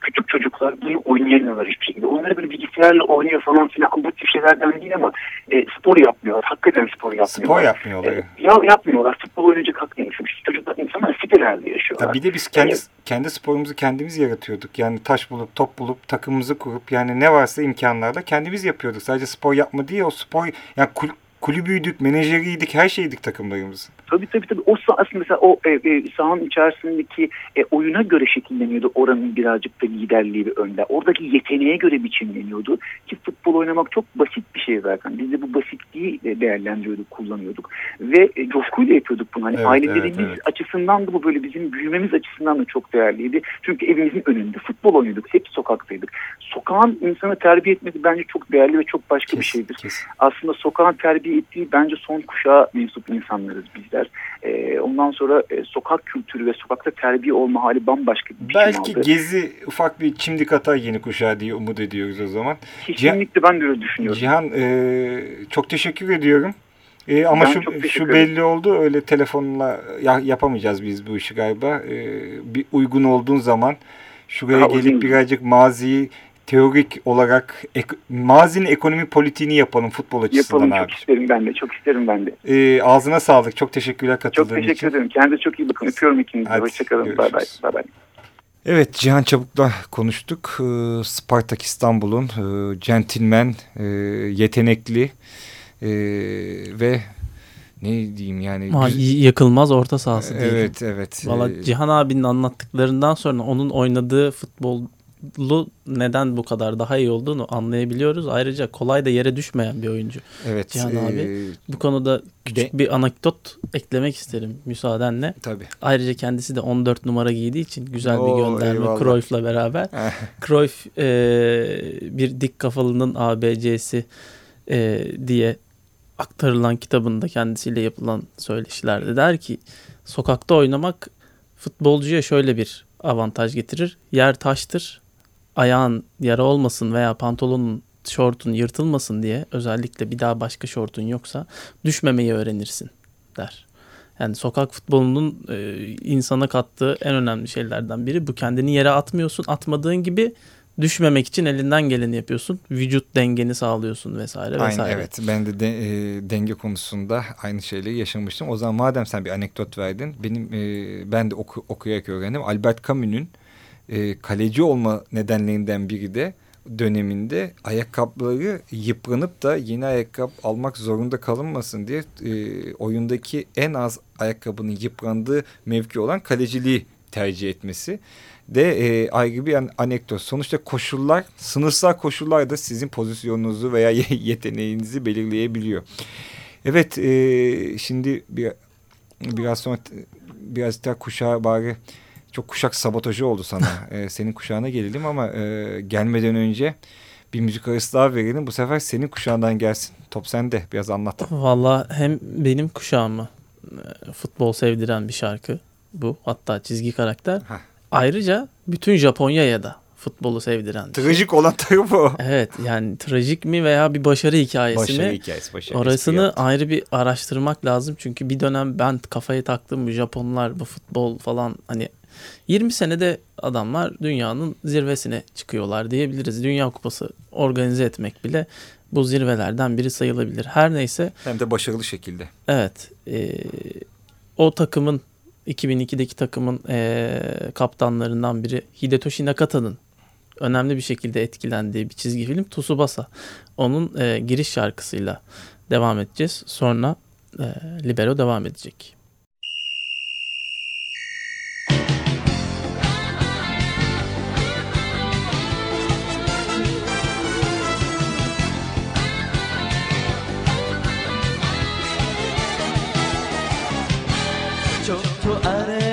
küçük çocuklar bunu oynayamıyorlar hiçbir şekilde. Onları böyle bilgisayarla oynuyor falan filan. Bu tip şeylerden değil ama e, spor yapmıyorlar. Hakikaten spor yapmıyorlar.
Spor yapmıyorlar. E,
ya, yapmıyorlar. Futbol oynayacak hak değil. Çünkü çocuklar insanlar sitelerde yaşıyorlar.
Ya bir de biz kendi, yani, kendi sporumuzu kendimiz yaratıyorduk. Yani taş bulup top bulup takımımızı kurup yani ne varsa imkanlarda kendimiz yapıyorduk. Sadece spor yapma değil o spor yani kul, kulübüydük, menajeriydik, her şeydik takımlarımızın.
Tabii tabii tabii. O aslında mesela o e, e, sahanın içerisindeki e, oyuna göre şekilleniyordu oranın birazcık da liderliği ve önde. Oradaki yeteneğe göre biçimleniyordu. Ki futbol oynamak çok basit bir şey zaten. Biz de bu basitliği değerlendiriyorduk, kullanıyorduk. Ve e, coşkuyla yapıyorduk bunu. Hani evet, ailelerimiz evet, evet. açısından da bu böyle bizim büyümemiz açısından da çok değerliydi. Çünkü evimizin önünde futbol oynuyorduk. Hep sokaktaydık. Sokağın insanı terbiye etmesi bence çok değerli ve çok başka kes, bir şeydir. Kes. Aslında sokağın terbiye ettiği bence son kuşağa mensup insanlarız bizler eder. E, ondan sonra e, sokak kültürü ve sokakta terbiye olma hali bambaşka
bir Belki aldı. Gezi ufak bir çimdik atar yeni kuşağı diye umut ediyoruz o zaman.
Kesinlikle Cihan, ben de öyle düşünüyorum.
Cihan e, çok teşekkür ediyorum. E, ama ben şu, şu belli oldu öyle telefonla ya, yapamayacağız biz bu işi galiba. E, bir uygun olduğun zaman şuraya Daha gelip birazcık maziyi teorik olarak ek, mazinin ekonomi politiğini yapalım futbol açısından
yapalım, abi. çok isterim ben de. Çok isterim ben de.
Ee, ağzına sağlık. Çok teşekkürler katıldığın için.
Çok teşekkür için. ederim. Kendinize çok iyi bakın. Öpüyorum ikinizi. Hoşçakalın. Bay bay. Bay bay.
Evet Cihan Çabuk'la konuştuk. Ee, Spartak İstanbul'un e, centilmen, e, yetenekli e, ve ne diyeyim yani.
Ha, yakılmaz orta sahası
değil. Evet evet.
Valla Cihan abinin anlattıklarından sonra onun oynadığı futbol neden bu kadar daha iyi olduğunu anlayabiliyoruz. Ayrıca kolay da yere düşmeyen bir oyuncu.
Evet.
Cihan e, abi. Bu konuda küçük de, bir anekdot eklemek isterim müsaadenle.
Tabii.
Ayrıca kendisi de 14 numara giydiği için güzel Oo, bir gönderme Cruyff'la beraber. *laughs* Cruyff e, bir dik kafalının ABC'si e, diye aktarılan kitabında kendisiyle yapılan söyleşilerde der ki sokakta oynamak futbolcuya şöyle bir avantaj getirir. Yer taştır, ayağın yara olmasın veya pantolonun şortun yırtılmasın diye özellikle bir daha başka şortun yoksa düşmemeyi öğrenirsin der. Yani sokak futbolunun e, insana kattığı en önemli şeylerden biri bu. Kendini yere atmıyorsun. Atmadığın gibi düşmemek için elinden geleni yapıyorsun. Vücut dengeni sağlıyorsun vesaire
Aynen,
vesaire.
evet ben de, de e, denge konusunda aynı şeyleri yaşamıştım. O zaman madem sen bir anekdot verdin benim e, ben de oku, okuyarak öğrendim. Albert Camus'un e, kaleci olma nedenlerinden biri de döneminde ayakkabıları yıpranıp da yeni ayakkabı almak zorunda kalınmasın diye e, oyundaki en az ayakkabının yıprandığı mevki olan kaleciliği tercih etmesi de e, ayrı bir an anekdot. Sonuçta koşullar, sınırsal koşullar da sizin pozisyonunuzu veya *laughs* yeteneğinizi belirleyebiliyor. Evet, e, şimdi bir, biraz sonra biraz daha kuşağı bari çok kuşak sabotajı oldu sana. *laughs* ee, senin kuşağına gelelim ama e, gelmeden önce bir müzik arası daha verelim. Bu sefer senin kuşağından gelsin. Top sende. Biraz anlat.
Valla hem benim kuşağımı e, futbol sevdiren bir şarkı bu. Hatta çizgi karakter.
Heh.
Ayrıca bütün Japonya'ya da futbolu sevdiren. bir şey.
Trajik olan tarafı o.
Evet yani trajik mi veya bir başarı hikayesi
Başarı
mi?
hikayesi. Başarı
Orasını
espri
ayrı bir araştırmak lazım. Çünkü bir dönem ben kafaya taktım bu Japonlar bu futbol falan hani 20 senede adamlar dünyanın zirvesine çıkıyorlar diyebiliriz. Dünya Kupası organize etmek bile bu zirvelerden biri sayılabilir. Her neyse
Hem de başarılı şekilde.
evet e, o takımın 2002'deki takımın e, kaptanlarından biri Hidetoshi Nakata'nın önemli bir şekilde etkilendiği bir çizgi film Tsubasa. Onun e, giriş şarkısıyla devam edeceğiz. Sonra e, Libero devam edecek.
nuestro arena.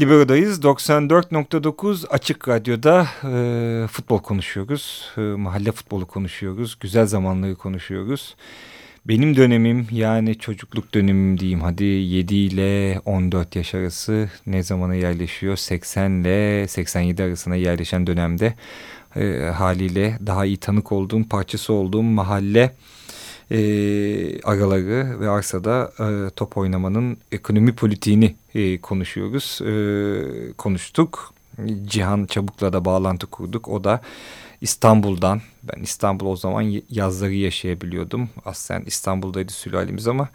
Libero'dayız. 94.9 Açık Radyo'da e, futbol konuşuyoruz. E, mahalle futbolu konuşuyoruz. Güzel zamanları konuşuyoruz. Benim dönemim yani çocukluk dönemim diyeyim hadi 7 ile 14 yaş arası ne zamana yerleşiyor? 80 ile 87 arasına yerleşen dönemde e, haliyle daha iyi tanık olduğum parçası olduğum mahalle e, araları ve arsada e, top oynamanın ekonomi politiğini e, konuşuyoruz. E, konuştuk. Cihan Çabuk'la da bağlantı kurduk. O da İstanbul'dan, ben İstanbul o zaman yazları yaşayabiliyordum. Aslen İstanbul'daydı sülalemiz ama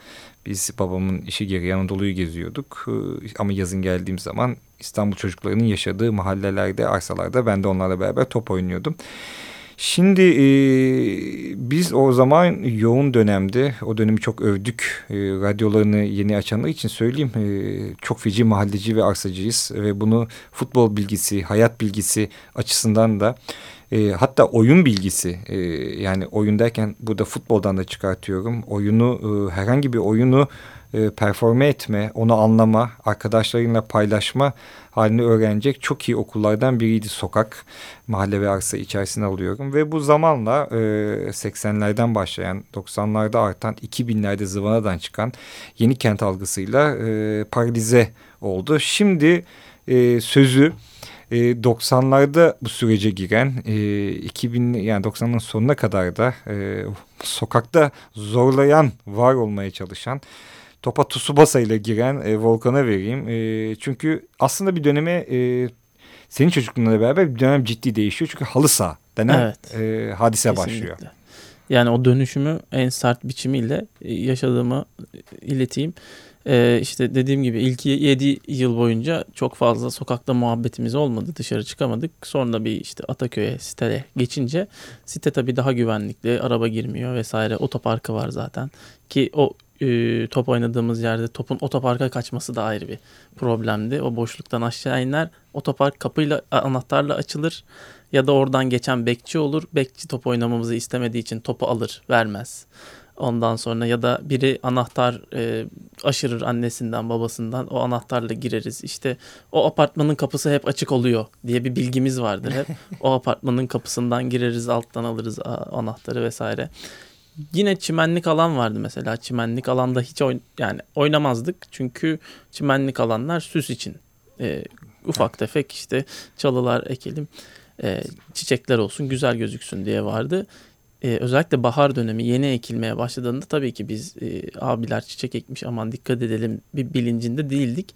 biz babamın işi gereği Anadolu'yu geziyorduk. E, ama yazın geldiğim zaman İstanbul çocuklarının yaşadığı mahallelerde, arsalarda ben de onlarla beraber top oynuyordum. Şimdi e, biz o zaman yoğun dönemde o dönemi çok övdük. E, radyolarını yeni açanlar için söyleyeyim. E, çok feci mahalleci ve arsacıyız ve bunu futbol bilgisi, hayat bilgisi açısından da e, hatta oyun bilgisi e, yani oyun derken burada futboldan da çıkartıyorum. Oyunu e, herhangi bir oyunu e, performe etme, onu anlama, arkadaşlarınla paylaşma halini öğrenecek çok iyi okullardan biriydi sokak. Mahalle ve arsa içerisine alıyorum. Ve bu zamanla e, 80'lerden başlayan, 90'larda artan, 2000'lerde zıvanadan çıkan yeni kent algısıyla e, paralize oldu. Şimdi e, sözü e, 90'larda bu sürece giren e, 2000 yani 90'ların sonuna kadar da e, sokakta zorlayan, var olmaya çalışan topa Tsubasa ile giren e, Volkan'a vereyim. E, çünkü aslında bir döneme e, senin çocukluğunla beraber bir dönem ciddi değişiyor. Çünkü halı saha denen
Evet.
e, hadise
Kesinlikle.
başlıyor.
Yani o dönüşümü en sert biçimiyle e, yaşadığımı ileteyim. Ee, işte dediğim gibi ilk 7 yıl boyunca çok fazla sokakta muhabbetimiz olmadı. Dışarı çıkamadık. Sonra bir işte Ataköy'e, siteye geçince site tabii daha güvenlikli. Araba girmiyor vesaire. Otoparkı var zaten. Ki o e, top oynadığımız yerde topun otoparka kaçması da ayrı bir problemdi. O boşluktan aşağı iner. Otopark kapıyla anahtarla açılır. Ya da oradan geçen bekçi olur. Bekçi top oynamamızı istemediği için topu alır, vermez. Ondan sonra ya da biri anahtar e, aşırır annesinden babasından o anahtarla gireriz. İşte o apartmanın kapısı hep açık oluyor diye bir bilgimiz vardır hep. *laughs* o apartmanın kapısından gireriz alttan alırız anahtarı vesaire. Yine çimenlik alan vardı mesela. Çimenlik alanda hiç oyn yani oynamazdık. Çünkü çimenlik alanlar süs için. E, ufak tefek işte çalılar ekelim. e, çiçekler olsun güzel gözüksün diye vardı. E, özellikle bahar dönemi yeni ekilmeye başladığında tabii ki biz e, abiler çiçek ekmiş aman dikkat edelim bir bilincinde değildik.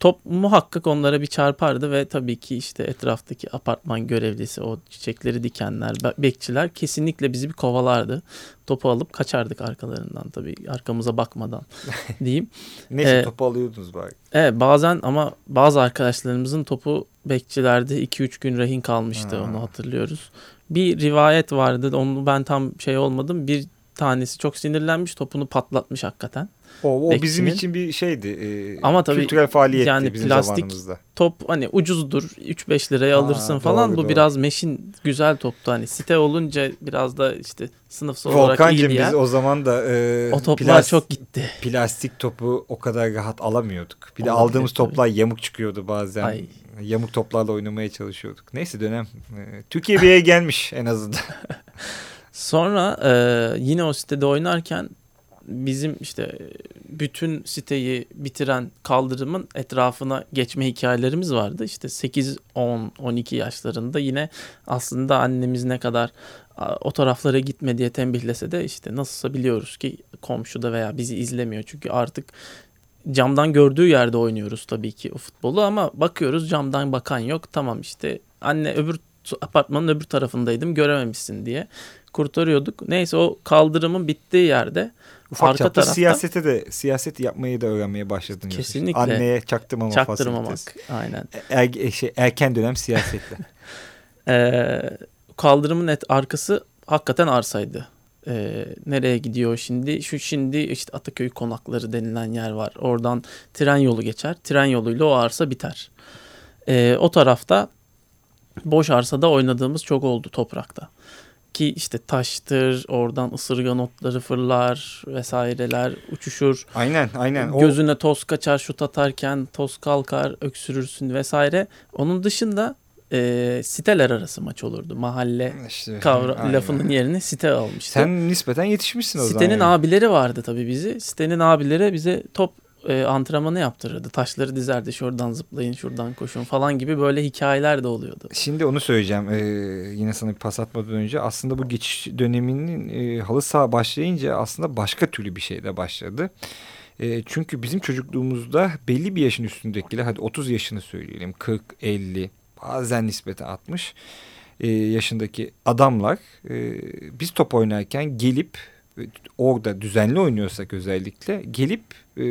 Top muhakkak onlara bir çarpardı ve tabii ki işte etraftaki apartman görevlisi o çiçekleri dikenler, be- bekçiler kesinlikle bizi bir kovalardı. Topu alıp kaçardık arkalarından tabii arkamıza bakmadan *laughs* diyeyim.
Neyse
Ee,
topu alıyordunuz bari.
Evet bazen ama bazı arkadaşlarımızın topu bekçilerde 2-3 gün rehin kalmıştı
Ha.
onu hatırlıyoruz. Bir rivayet vardı onu ben tam şey olmadım bir tanesi çok sinirlenmiş topunu patlatmış hakikaten.
O, o bizim için bir şeydi. e,
Ama tabii
kültürel faaliyetti
yani
bizim
plastik-
zamanımızda.
Top hani ucuzdur 3-5 liraya
Aa,
alırsın falan
doğru,
bu biraz meşin güzel toptu hani site olunca biraz da işte sınıfsal olarak iyi diye.
biz o zaman da e,
O toplar
plas-
çok gitti.
plastik topu o kadar rahat alamıyorduk. Bir de
Olabilir
aldığımız
tabii.
toplar yamuk çıkıyordu bazen.
Ay.
Yamuk toplarla oynamaya çalışıyorduk. Neyse dönem. e, Türkiye bir gelmiş en azından. *laughs*
Sonra e, yine o sitede oynarken bizim işte bütün siteyi bitiren kaldırımın etrafına geçme hikayelerimiz vardı. İşte 8, 10, 12 yaşlarında yine aslında annemiz ne kadar o taraflara gitme diye tembihlese de işte nasılsa biliyoruz ki komşuda veya bizi izlemiyor. Çünkü artık camdan gördüğü yerde oynuyoruz tabii ki o futbolu ama bakıyoruz camdan bakan yok. Tamam işte anne öbür apartmanın öbür tarafındaydım görememişsin diye kurtarıyorduk. Neyse o kaldırımın bittiği yerde
Ufak
arka tarafta
siyasete de siyaset yapmayı da öğrenmeye başladın. diyorsun.
Kesinlikle.
Anneye çaktırmama
çaktırmamak.
fasalitesi.
Aynen.
Er, e, şey, erken dönem siyasetle. *laughs*
Ee, kaldırımın et arkası hakikaten arsaydı. Ee, nereye gidiyor şimdi? Şu şimdi işte Ataköy konakları denilen yer var. Oradan tren yolu geçer. Tren yoluyla o arsa biter. Ee, o tarafta boş arsada oynadığımız çok oldu toprakta. Ki işte taştır, oradan ısırgan otları fırlar vesaireler uçuşur.
aynen aynen. O,
Gözüne toz kaçar şut atarken toz kalkar öksürürsün vesaire. Onun dışında e, siteler arası maç olurdu. Mahalle
işte,
kavra
aynen.
lafının yerine site almıştı.
Sen nispeten yetişmişsin o zaman.
Sitenin
yani.
abileri vardı tabii bizi. Sitenin abileri bize top e, antrenmanı yaptırırdı. Taşları dizerdi şuradan zıplayın şuradan koşun falan gibi böyle hikayeler de oluyordu.
Şimdi onu söyleyeceğim. Ee, yine sana bir pas atmadan önce. Aslında bu geçiş döneminin e, halı saha başlayınca aslında başka türlü bir şey de başladı. E, çünkü bizim çocukluğumuzda belli bir yaşın üstündekiler hadi 30 yaşını söyleyelim 40, 50 bazen nispeten 60 e, yaşındaki adamlar e, biz top oynarken gelip orada düzenli oynuyorsak özellikle gelip e,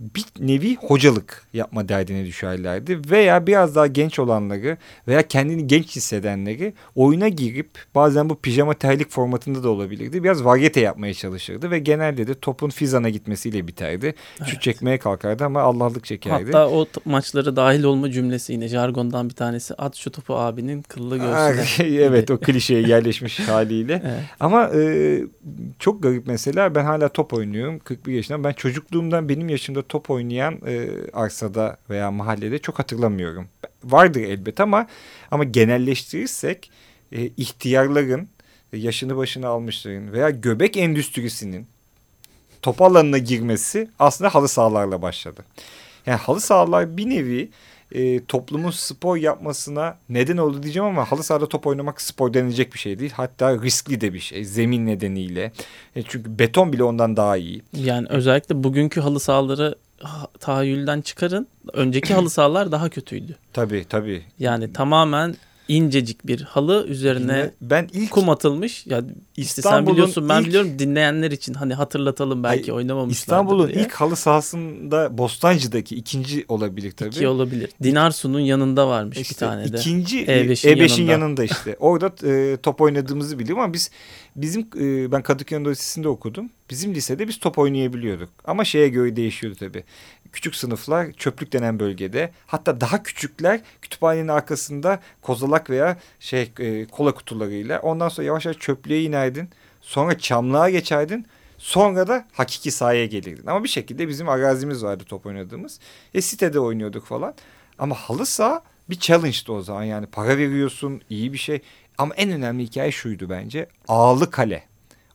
bir nevi hocalık yapma derdine düşerlerdi. Veya biraz daha genç olanları veya kendini genç hissedenleri oyuna girip bazen bu pijama terlik formatında da olabilirdi. Biraz varyete yapmaya çalışırdı ve genelde de topun fizana gitmesiyle biterdi. Şut çekmeye kalkardı ama Allah'lık çekerdi.
Hatta o maçlara dahil olma cümlesi yine jargondan bir tanesi. At şu topu abinin kıllı göğsüne. *laughs*
evet o klişeye yerleşmiş *laughs* haliyle.
Evet.
Ama e, çok garip mesela ben hala top oynuyorum 41 yaşında. Ben çocukluğumdan benim yaşımda top oynayan e, arsada veya mahallede çok hatırlamıyorum. Vardır elbet ama ama genelleştirirsek e, ihtiyarların e, yaşını başına almışların veya göbek endüstrisinin top alanına girmesi aslında halı sahalarla başladı. Yani halı sahalar bir nevi e, toplumun spor yapmasına neden oldu diyeceğim ama halı sahada top oynamak spor denilecek bir şey değil. Hatta riskli de bir şey zemin nedeniyle. E, çünkü beton bile ondan daha iyi.
Yani özellikle bugünkü halı sahaları ha- tahayyülden çıkarın. Önceki halı sahalar daha kötüydü. *clears throat*
Tabii tabii.
Yani tamamen incecik bir halı üzerine
Ben ilk
kum atılmış. Ya İşte sen biliyorsun ben
ilk-
biliyorum dinleyenler için hani hatırlatalım belki
Ay,
oynamamışlardır
İstanbul'un ilk halı sahasında Bostancı'daki ikinci olabilir tabii.
İki olabilir. Dinarsu'nun yanında varmış bir
İşte
tane de.
ikinci
E5'in
E5'in
yanında.
yanında. işte. Orada e, top oynadığımızı biliyorum ama biz bizim e, ben Kadıköy Anadolu Lisesi'nde okudum. Bizim lisede biz top oynayabiliyorduk. Ama şeye göre değişiyordu tabii. Küçük sınıflar çöplük denen bölgede hatta daha küçükler kütüphanenin arkasında kozalak veya şey e, kola kutularıyla ondan sonra yavaş yavaş çöplüğe inerdin. Sonra çamlığa geçerdin. Sonra da hakiki sahaya gelirdin. Ama bir şekilde bizim arazimiz vardı top oynadığımız. E sitede oynuyorduk falan. Ama halı saha bir challenge'dı o zaman. Yani para veriyorsun iyi bir şey. Ama en önemli hikaye şuydu bence. Ağlı kale.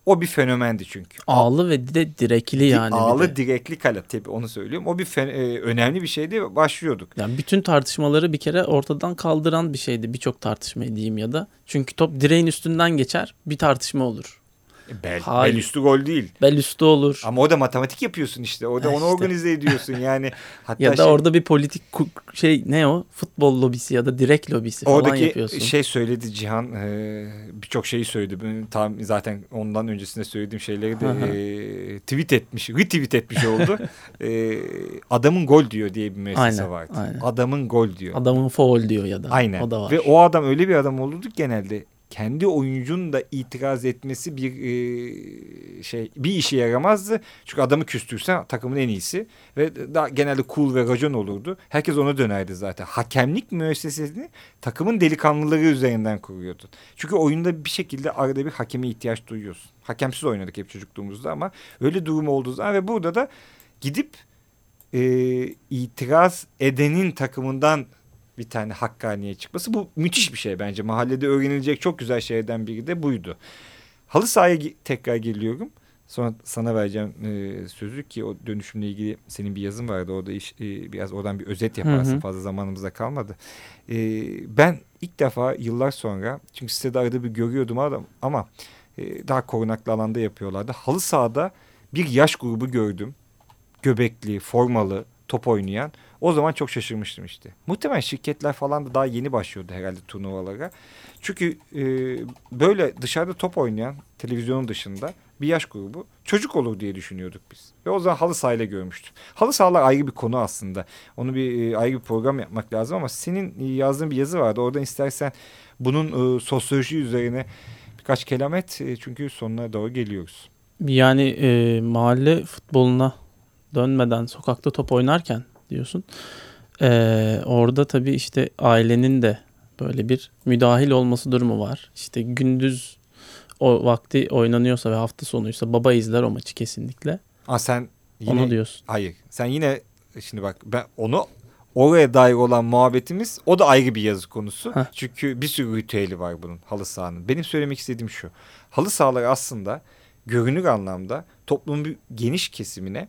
O bir fenomendi çünkü.
Ağlı ve de direkli yani.
Ağlı
de.
direkli kale tabii onu söylüyorum. O bir fen- e, önemli bir şeydi başlıyorduk.
Yani bütün tartışmaları bir kere ortadan kaldıran bir şeydi. Birçok tartışmayı diyeyim ya da. Çünkü top direğin üstünden geçer bir tartışma olur.
E, Bel,
Hayır.
bel üstü gol değil.
Bel üstü olur.
Ama o da matematik yapıyorsun işte. O da onu
işte.
organize ediyorsun yani. *laughs* Hatta
ya da
şey-
orada bir politik şey ne o? Futbol lobisi ya da direk lobisi falan
Oradaki
yapıyorsun.
şey söyledi Cihan e, birçok şeyi söyledi. Ben tam zaten ondan öncesinde söylediğim şeyleri de e, tweet etmiş, retweet etmiş oldu. *laughs* E, adamın gol diyor diye bir
Aynen,
vardı.
aynen.
Adamın gol diyor.
Adamın foul diyor ya da.
Aynen.
O da var.
Ve o adam öyle bir adam olurdu genelde kendi oyuncunun da itiraz etmesi bir e, şey bir işe yaramazdı. Çünkü adamı küstürsen takımın en iyisi ve daha genelde cool ve racon olurdu. Herkes ona dönerdi zaten. Hakemlik müessesesini takımın delikanlıları üzerinden kuruyordu. Çünkü oyunda bir şekilde arada bir hakeme ihtiyaç duyuyorsun. Hakemsiz oynadık hep çocukluğumuzda ama öyle durum olduğu zaman ve burada da gidip e, itiraz edenin takımından bir tane hakkaniye çıkması bu müthiş bir şey bence. Mahallede öğrenilecek çok güzel şeylerden biri de buydu. Halı sahaya tekrar geliyorum. Sonra sana vereceğim e, sözü ki o dönüşümle ilgili senin bir yazın vardı. Orada iş, e, biraz oradan bir özet yaparsın.
Hı hı.
Fazla zamanımızda kalmadı. E, ben ilk defa yıllar sonra çünkü sitede arada bir görüyordum adam ama e, daha korunaklı alanda yapıyorlardı. Halı sahada bir yaş grubu gördüm. Göbekli, formalı, top oynayan. O zaman çok şaşırmıştım işte. Muhtemelen şirketler falan da daha yeni başlıyordu herhalde turnuvalara. Çünkü e, böyle dışarıda top oynayan televizyonun dışında bir yaş grubu çocuk olur diye düşünüyorduk biz. Ve o zaman halı sahayla görmüştüm. Halı sahalar ayrı bir konu aslında. Onu bir e, ayrı bir program yapmak lazım ama senin e, yazdığın bir yazı vardı. Oradan istersen bunun e, sosyoloji üzerine birkaç kelam et. E, çünkü sonuna doğru geliyoruz.
Yani e, mahalle futboluna dönmeden sokakta top oynarken diyorsun. E, orada tabii işte ailenin de böyle bir müdahil olması durumu var. İşte gündüz o vakti oynanıyorsa ve hafta sonuysa baba izler o maçı kesinlikle.
Aa, sen yine...
Onu diyorsun.
Hayır. Sen yine şimdi bak ben onu oraya dair olan muhabbetimiz o da ayrı bir yazı konusu.
Heh.
Çünkü bir sürü ritüeli var bunun halı sahanın. Benim söylemek istediğim şu. Halı sahalar aslında görünür anlamda toplumun bir geniş kesimine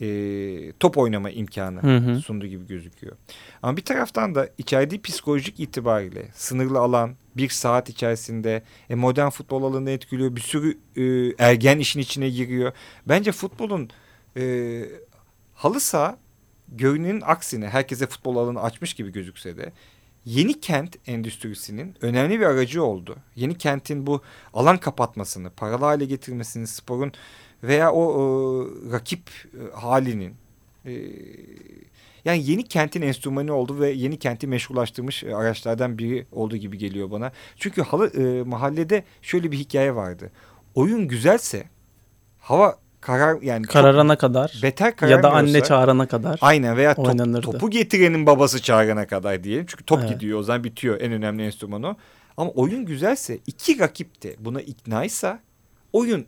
e, top oynama imkanı
Hı hı.
sunduğu gibi gözüküyor. Ama bir taraftan da içerdiği psikolojik itibariyle sınırlı alan bir saat içerisinde e, modern futbol alanını etkiliyor. Bir sürü e, ergen işin içine giriyor. Bence futbolun e, halı saha görünenin aksine herkese futbol alanı açmış gibi gözükse de yeni kent endüstrisinin önemli bir aracı oldu. Yeni kentin bu alan kapatmasını, paralı hale getirmesini, sporun veya o e, rakip e, halinin e, yani yeni kentin enstrümanı oldu ve yeni kenti meşrulaştırmış e, araçlardan biri olduğu gibi geliyor bana. Çünkü halı e, mahallede şöyle bir hikaye vardı. Oyun güzelse hava karar yani
Kararana kadar
beter
ya da anne çağırana kadar.
Aynen veya top-
oynanırdı.
topu getirenin babası çağırana kadar diyelim. Çünkü top
Evet.
gidiyor o zaman bitiyor en önemli enstrüman o. Ama oyun güzelse iki rakip de buna iknaysa oyun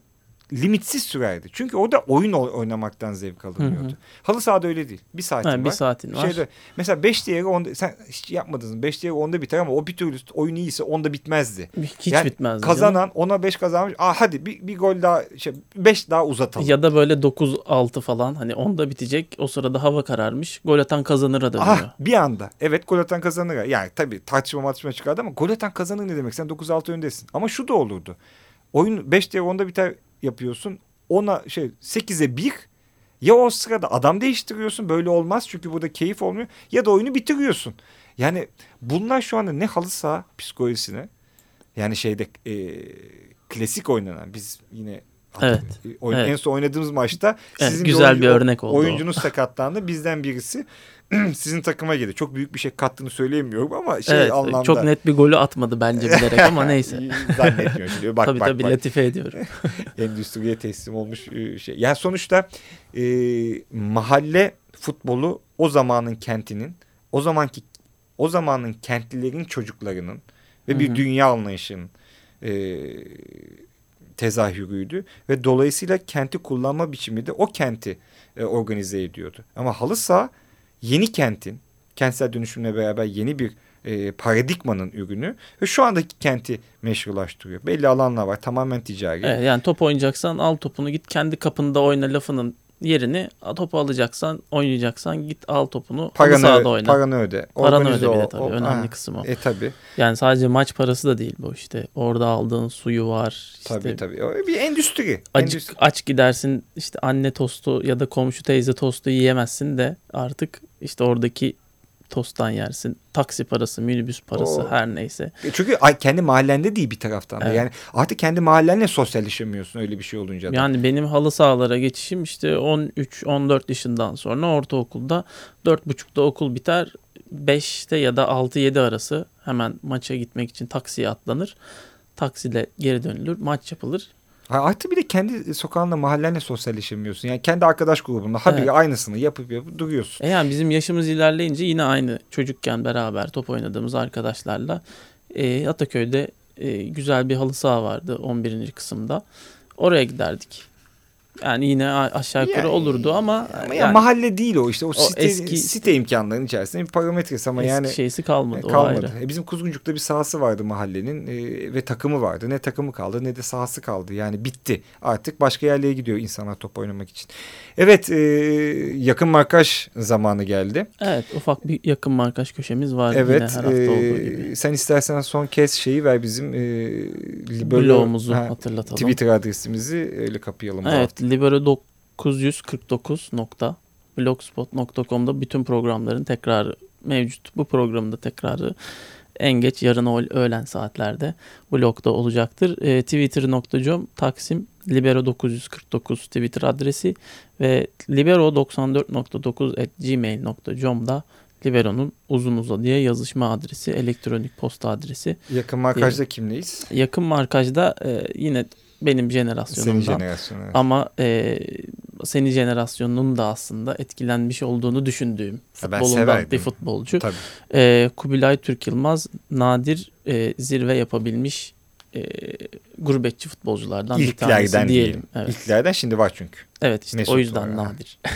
limitsiz sürerdi. Çünkü orada oyun oy- oynamaktan zevk alınıyordu.
Hı hı.
Halı sahada öyle değil. Bir saatin
Ha,
var.
bir saatin var.
Şeyde, mesela 5 değeri onda, sen hiç yapmadınız. 5 değeri onda biter ama o bir türlü oyun iyiyse onda bitmezdi.
Hiç
Yani
bitmezdi.
Kazanan ona 5 kazanmış. Aa hadi bir, bir gol daha şey 5 daha uzatalım.
Ya da böyle 9-6 falan hani onda bitecek. O sırada hava kararmış. Gol atan kazanıra dönüyor.
Ah bir anda. Evet gol atan kazanır. Yani tabii tartışma tartışma çıkardı ama gol atan kazanır ne demek? Sen 9-6 öndesin. Ama şu da olurdu. Oyun 5 diye onda biter yapıyorsun. Ona şey 8'e 1 ya o sırada adam değiştiriyorsun böyle olmaz çünkü burada keyif olmuyor ya da oyunu bitiriyorsun. Yani bunlar şu anda ne halı saha psikolojisine yani şeyde e, klasik oynanan biz yine
Evet,
oyun,
evet.
en son oynadığımız maçta
Evet,
sizin
güzel bir
oyuncu-
örnek oldu.
Oyuncunuz sakatlandı. Bizden birisi *clears throat* sizin takıma geldi. Çok büyük bir şey kattığını söyleyemiyorum ama şey
evet,
anlamda.
çok net bir golü atmadı bence bilerek ama *laughs* neyse.
Zannetmiyorum. Şimdi. Bak
tabii
bak
tabii
bak.
latife ediyorum. *laughs*
Endüstriye teslim olmuş e, şey. Yani sonuçta e, mahalle futbolu o zamanın kentinin, o zamanki o zamanın kentlilerin çocuklarının ve bir
Hı hı.
dünya anlayışının e, tezahürüydü ve dolayısıyla kenti kullanma biçimi de o kenti e, organize ediyordu. Ama halı saha yeni kentin kentsel dönüşümle beraber yeni bir e, paradigmanın ürünü ve şu andaki kenti meşrulaştırıyor. Belli alanlar var tamamen ticari.
Evet, yani top oynayacaksan al topunu git kendi kapında oyna lafının yerini topu alacaksan oynayacaksan git al topunu
Paranı,
sahada oyna.
paranı öde.
Paranı öde
ol-
tabii.
ol-
Önemli
ha.
kısım o.
E tabi.
Yani sadece maç parası da değil bu işte. Orada aldığın suyu var. işte
Tabii tabii. O Bir endüstri.
Acık
Endüstri.
aç gidersin işte anne tostu ya da komşu teyze tostu yiyemezsin de artık işte oradaki tosttan yersin. Taksi parası, minibüs parası
Oo.
her neyse.
E Çünkü kendi mahallende değil bir taraftan da.
Evet.
Yani artık kendi mahallenle sosyalleşemiyorsun öyle bir şey olunca da.
Yani benim halı sahalara geçişim işte 13-14 yaşından sonra ortaokulda 4.30'da okul biter. 5'te ya da 6-7 arası hemen maça gitmek için taksiye atlanır. Taksiyle geri dönülür, maç yapılır.
Ha, Artık bir de kendi sokağında mahallenle sosyalleşemiyorsun. Yani kendi arkadaş grubunda habire
Evet.
aynısını yapıp yapıp duruyorsun.
E yani bizim yaşımız ilerleyince yine aynı çocukken beraber top oynadığımız arkadaşlarla e, Ataköy'de e, güzel bir halı saha vardı 11. kısımda. Oraya giderdik. Yani yine aşağı yukarı
Yani-
olurdu ama,
Ama
yani
ya mahalle değil o işte o,
o
site,
eski-
site imkanlarının içerisinde bir parametresi ama
eski
yani
şeysi kalmadı,
e,
o
kalmadı.
ayrı.
E, bizim Kuzguncuk'ta bir sahası vardı mahallenin e, ve takımı vardı. Ne takımı kaldı ne de sahası kaldı. Yani bitti. Artık başka yerlere gidiyor insanlar top oynamak için. Evet e, yakın markaj zamanı geldi.
Evet ufak bir yakın markaj köşemiz var
Evet.
yine her hafta
e,
olduğu gibi.
sen istersen son kez şeyi ver bizim e, ha,
hatırlatalım.
Twitter adresimizi öyle kapayalım. bu
Evet
hafta.
Libero 949.blogspot.com'da bütün programların tekrarı mevcut. Bu programda tekrarı en geç yarın öğ- öğlen saatlerde blogda olacaktır. E, Twitter.com Taksim Libero 949 Twitter adresi ve libero94.9 at gmail.com'da Libero'nun uzun uzadıya yazışma adresi, elektronik posta adresi.
Yakın markajda kimleyiz?
Yakın markajda e, yine benim jenerasyonumdan.
Senin jenerasyonu. evet.
Ama e, senin jenerasyonunun da aslında etkilenmiş olduğunu düşündüğüm futbolundan bir futbolcu.
Tabii.
E, Kubilay Türk Yılmaz nadir e, zirve yapabilmiş e, gurbetçi futbolculardan bir tanesi
İlklerden
diyelim.
diyelim.
Evet.
İlklerden şimdi var çünkü.
evet işte
Mesut
o yüzden nadir. *laughs*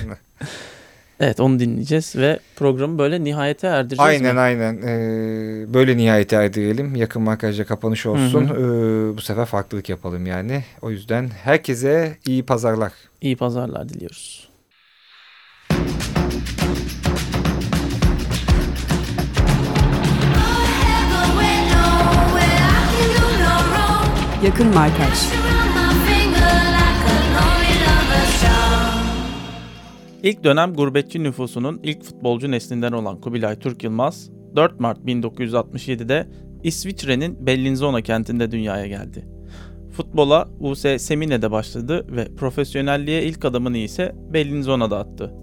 evet onu dinleyeceğiz ve programı böyle nihayete erdireceğiz
Aynen
mi?
aynen. Ee, böyle nihayet erdirelim. Yakın markajda kapanış olsun. Ee, bu sefer farklılık yapalım yani. O yüzden herkese iyi pazarlar.
İyi pazarlar diliyoruz.
Yakın Markaj
İlk dönem gurbetçi nüfusunun ilk futbolcu neslinden olan Kubilay Türk Yılmaz, 4 Mart 1967'de İsviçre'nin Bellinzona kentinde dünyaya geldi. Futbola US Semine'de başladı ve profesyonelliğe ilk adımını ise Bellinzona'da attı.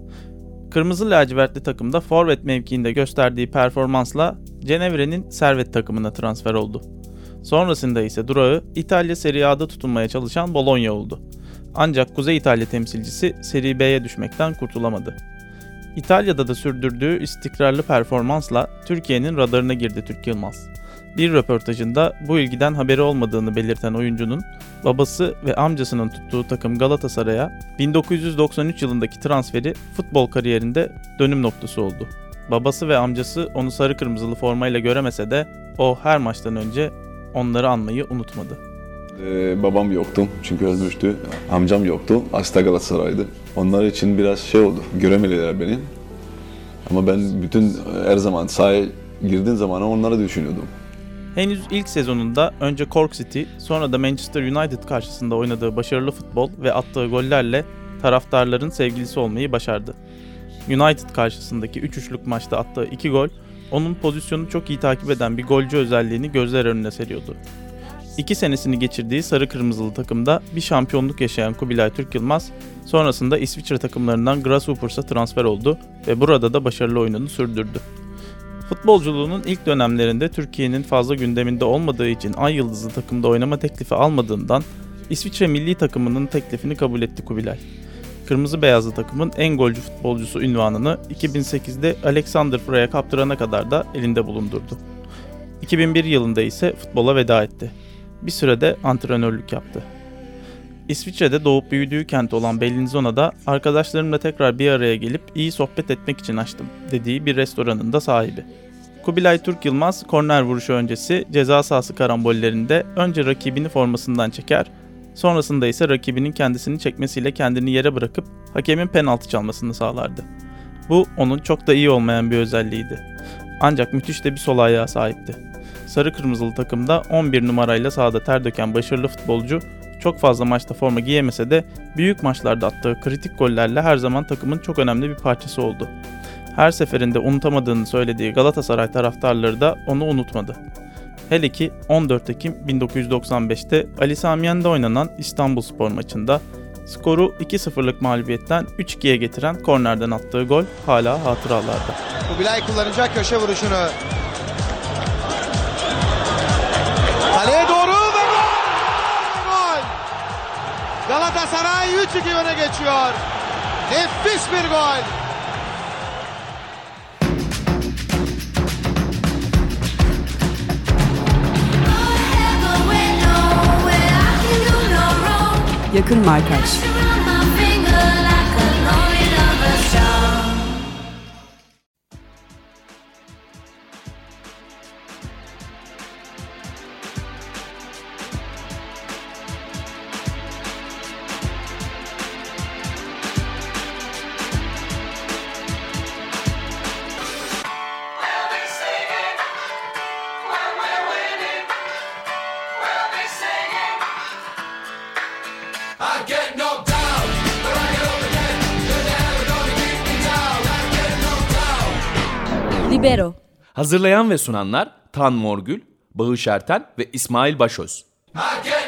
Kırmızı lacivertli takımda forvet mevkiinde gösterdiği performansla Cenevre'nin Servet takımına transfer oldu. Sonrasında ise durağı İtalya Serie A'da tutunmaya çalışan Bologna oldu. Ancak Kuzey İtalya temsilcisi Serie B'ye düşmekten kurtulamadı. İtalya'da da sürdürdüğü istikrarlı performansla Türkiye'nin radarına girdi Türk Yılmaz. Bir röportajında bu ilgiden haberi olmadığını belirten oyuncunun babası ve amcasının tuttuğu takım Galatasaray'a 1993 yılındaki transferi futbol kariyerinde dönüm noktası oldu. Babası ve amcası onu sarı kırmızılı formayla göremese de o her maçtan önce onları anmayı unutmadı.
Ee, babam yoktu çünkü ölmüştü. Amcam yoktu. Hasta Galatasaray'dı. Onlar için biraz şey oldu. Göremediler beni. Ama ben bütün her zaman sahaya girdiğim zaman onları düşünüyordum.
Henüz ilk sezonunda önce Cork City, sonra da Manchester United karşısında oynadığı başarılı futbol ve attığı gollerle taraftarların sevgilisi olmayı başardı. United karşısındaki 3-3'lük maçta attığı 2 gol, onun pozisyonu çok iyi takip eden bir golcü özelliğini gözler önüne seriyordu. İki senesini geçirdiği sarı kırmızılı takımda bir şampiyonluk yaşayan Kubilay Türk Yılmaz sonrasında İsviçre takımlarından Grasshoppers'a transfer oldu ve burada da başarılı oyununu sürdürdü. Futbolculuğunun ilk dönemlerinde Türkiye'nin fazla gündeminde olmadığı için Ay Yıldızlı takımda oynama teklifi almadığından İsviçre milli takımının teklifini kabul etti Kubilay. Kırmızı beyazlı takımın en golcü futbolcusu ünvanını 2008'de Alexander Frey'e kaptırana kadar da elinde bulundurdu. 2001 yılında ise futbola veda etti. Bir sürede antrenörlük yaptı. İsviçre'de doğup büyüdüğü kent olan Bellinzona'da arkadaşlarımla tekrar bir araya gelip iyi sohbet etmek için açtım dediği bir restoranın da sahibi. Kubilay Türk Yılmaz korner vuruşu öncesi ceza sahası karambollerinde önce rakibini formasından çeker, sonrasında ise rakibinin kendisini çekmesiyle kendini yere bırakıp hakemin penaltı çalmasını sağlardı. Bu onun çok da iyi olmayan bir özelliğiydi. Ancak müthiş de bir sol ayağa sahipti. Sarı kırmızılı takımda 11 numarayla sahada ter döken başarılı futbolcu çok fazla maçta forma giyemese de büyük maçlarda attığı kritik gollerle her zaman takımın çok önemli bir parçası oldu. Her seferinde unutamadığını söylediği Galatasaray taraftarları da onu unutmadı. Hele ki 14 Ekim 1995'te Ali Samiyen'de oynanan İstanbul Spor maçında skoru 2-0'lık mağlubiyetten 3-2'ye getiren kornerden attığı gol hala hatıralarda.
Kubilay kullanacak köşe vuruşunu. Galatasaray 3-2 öne geçiyor. Nefis bir gol.
Yakın Markaj
Hazırlayan ve sunanlar Tan Morgül, Bağış Erten ve İsmail Başöz.
Get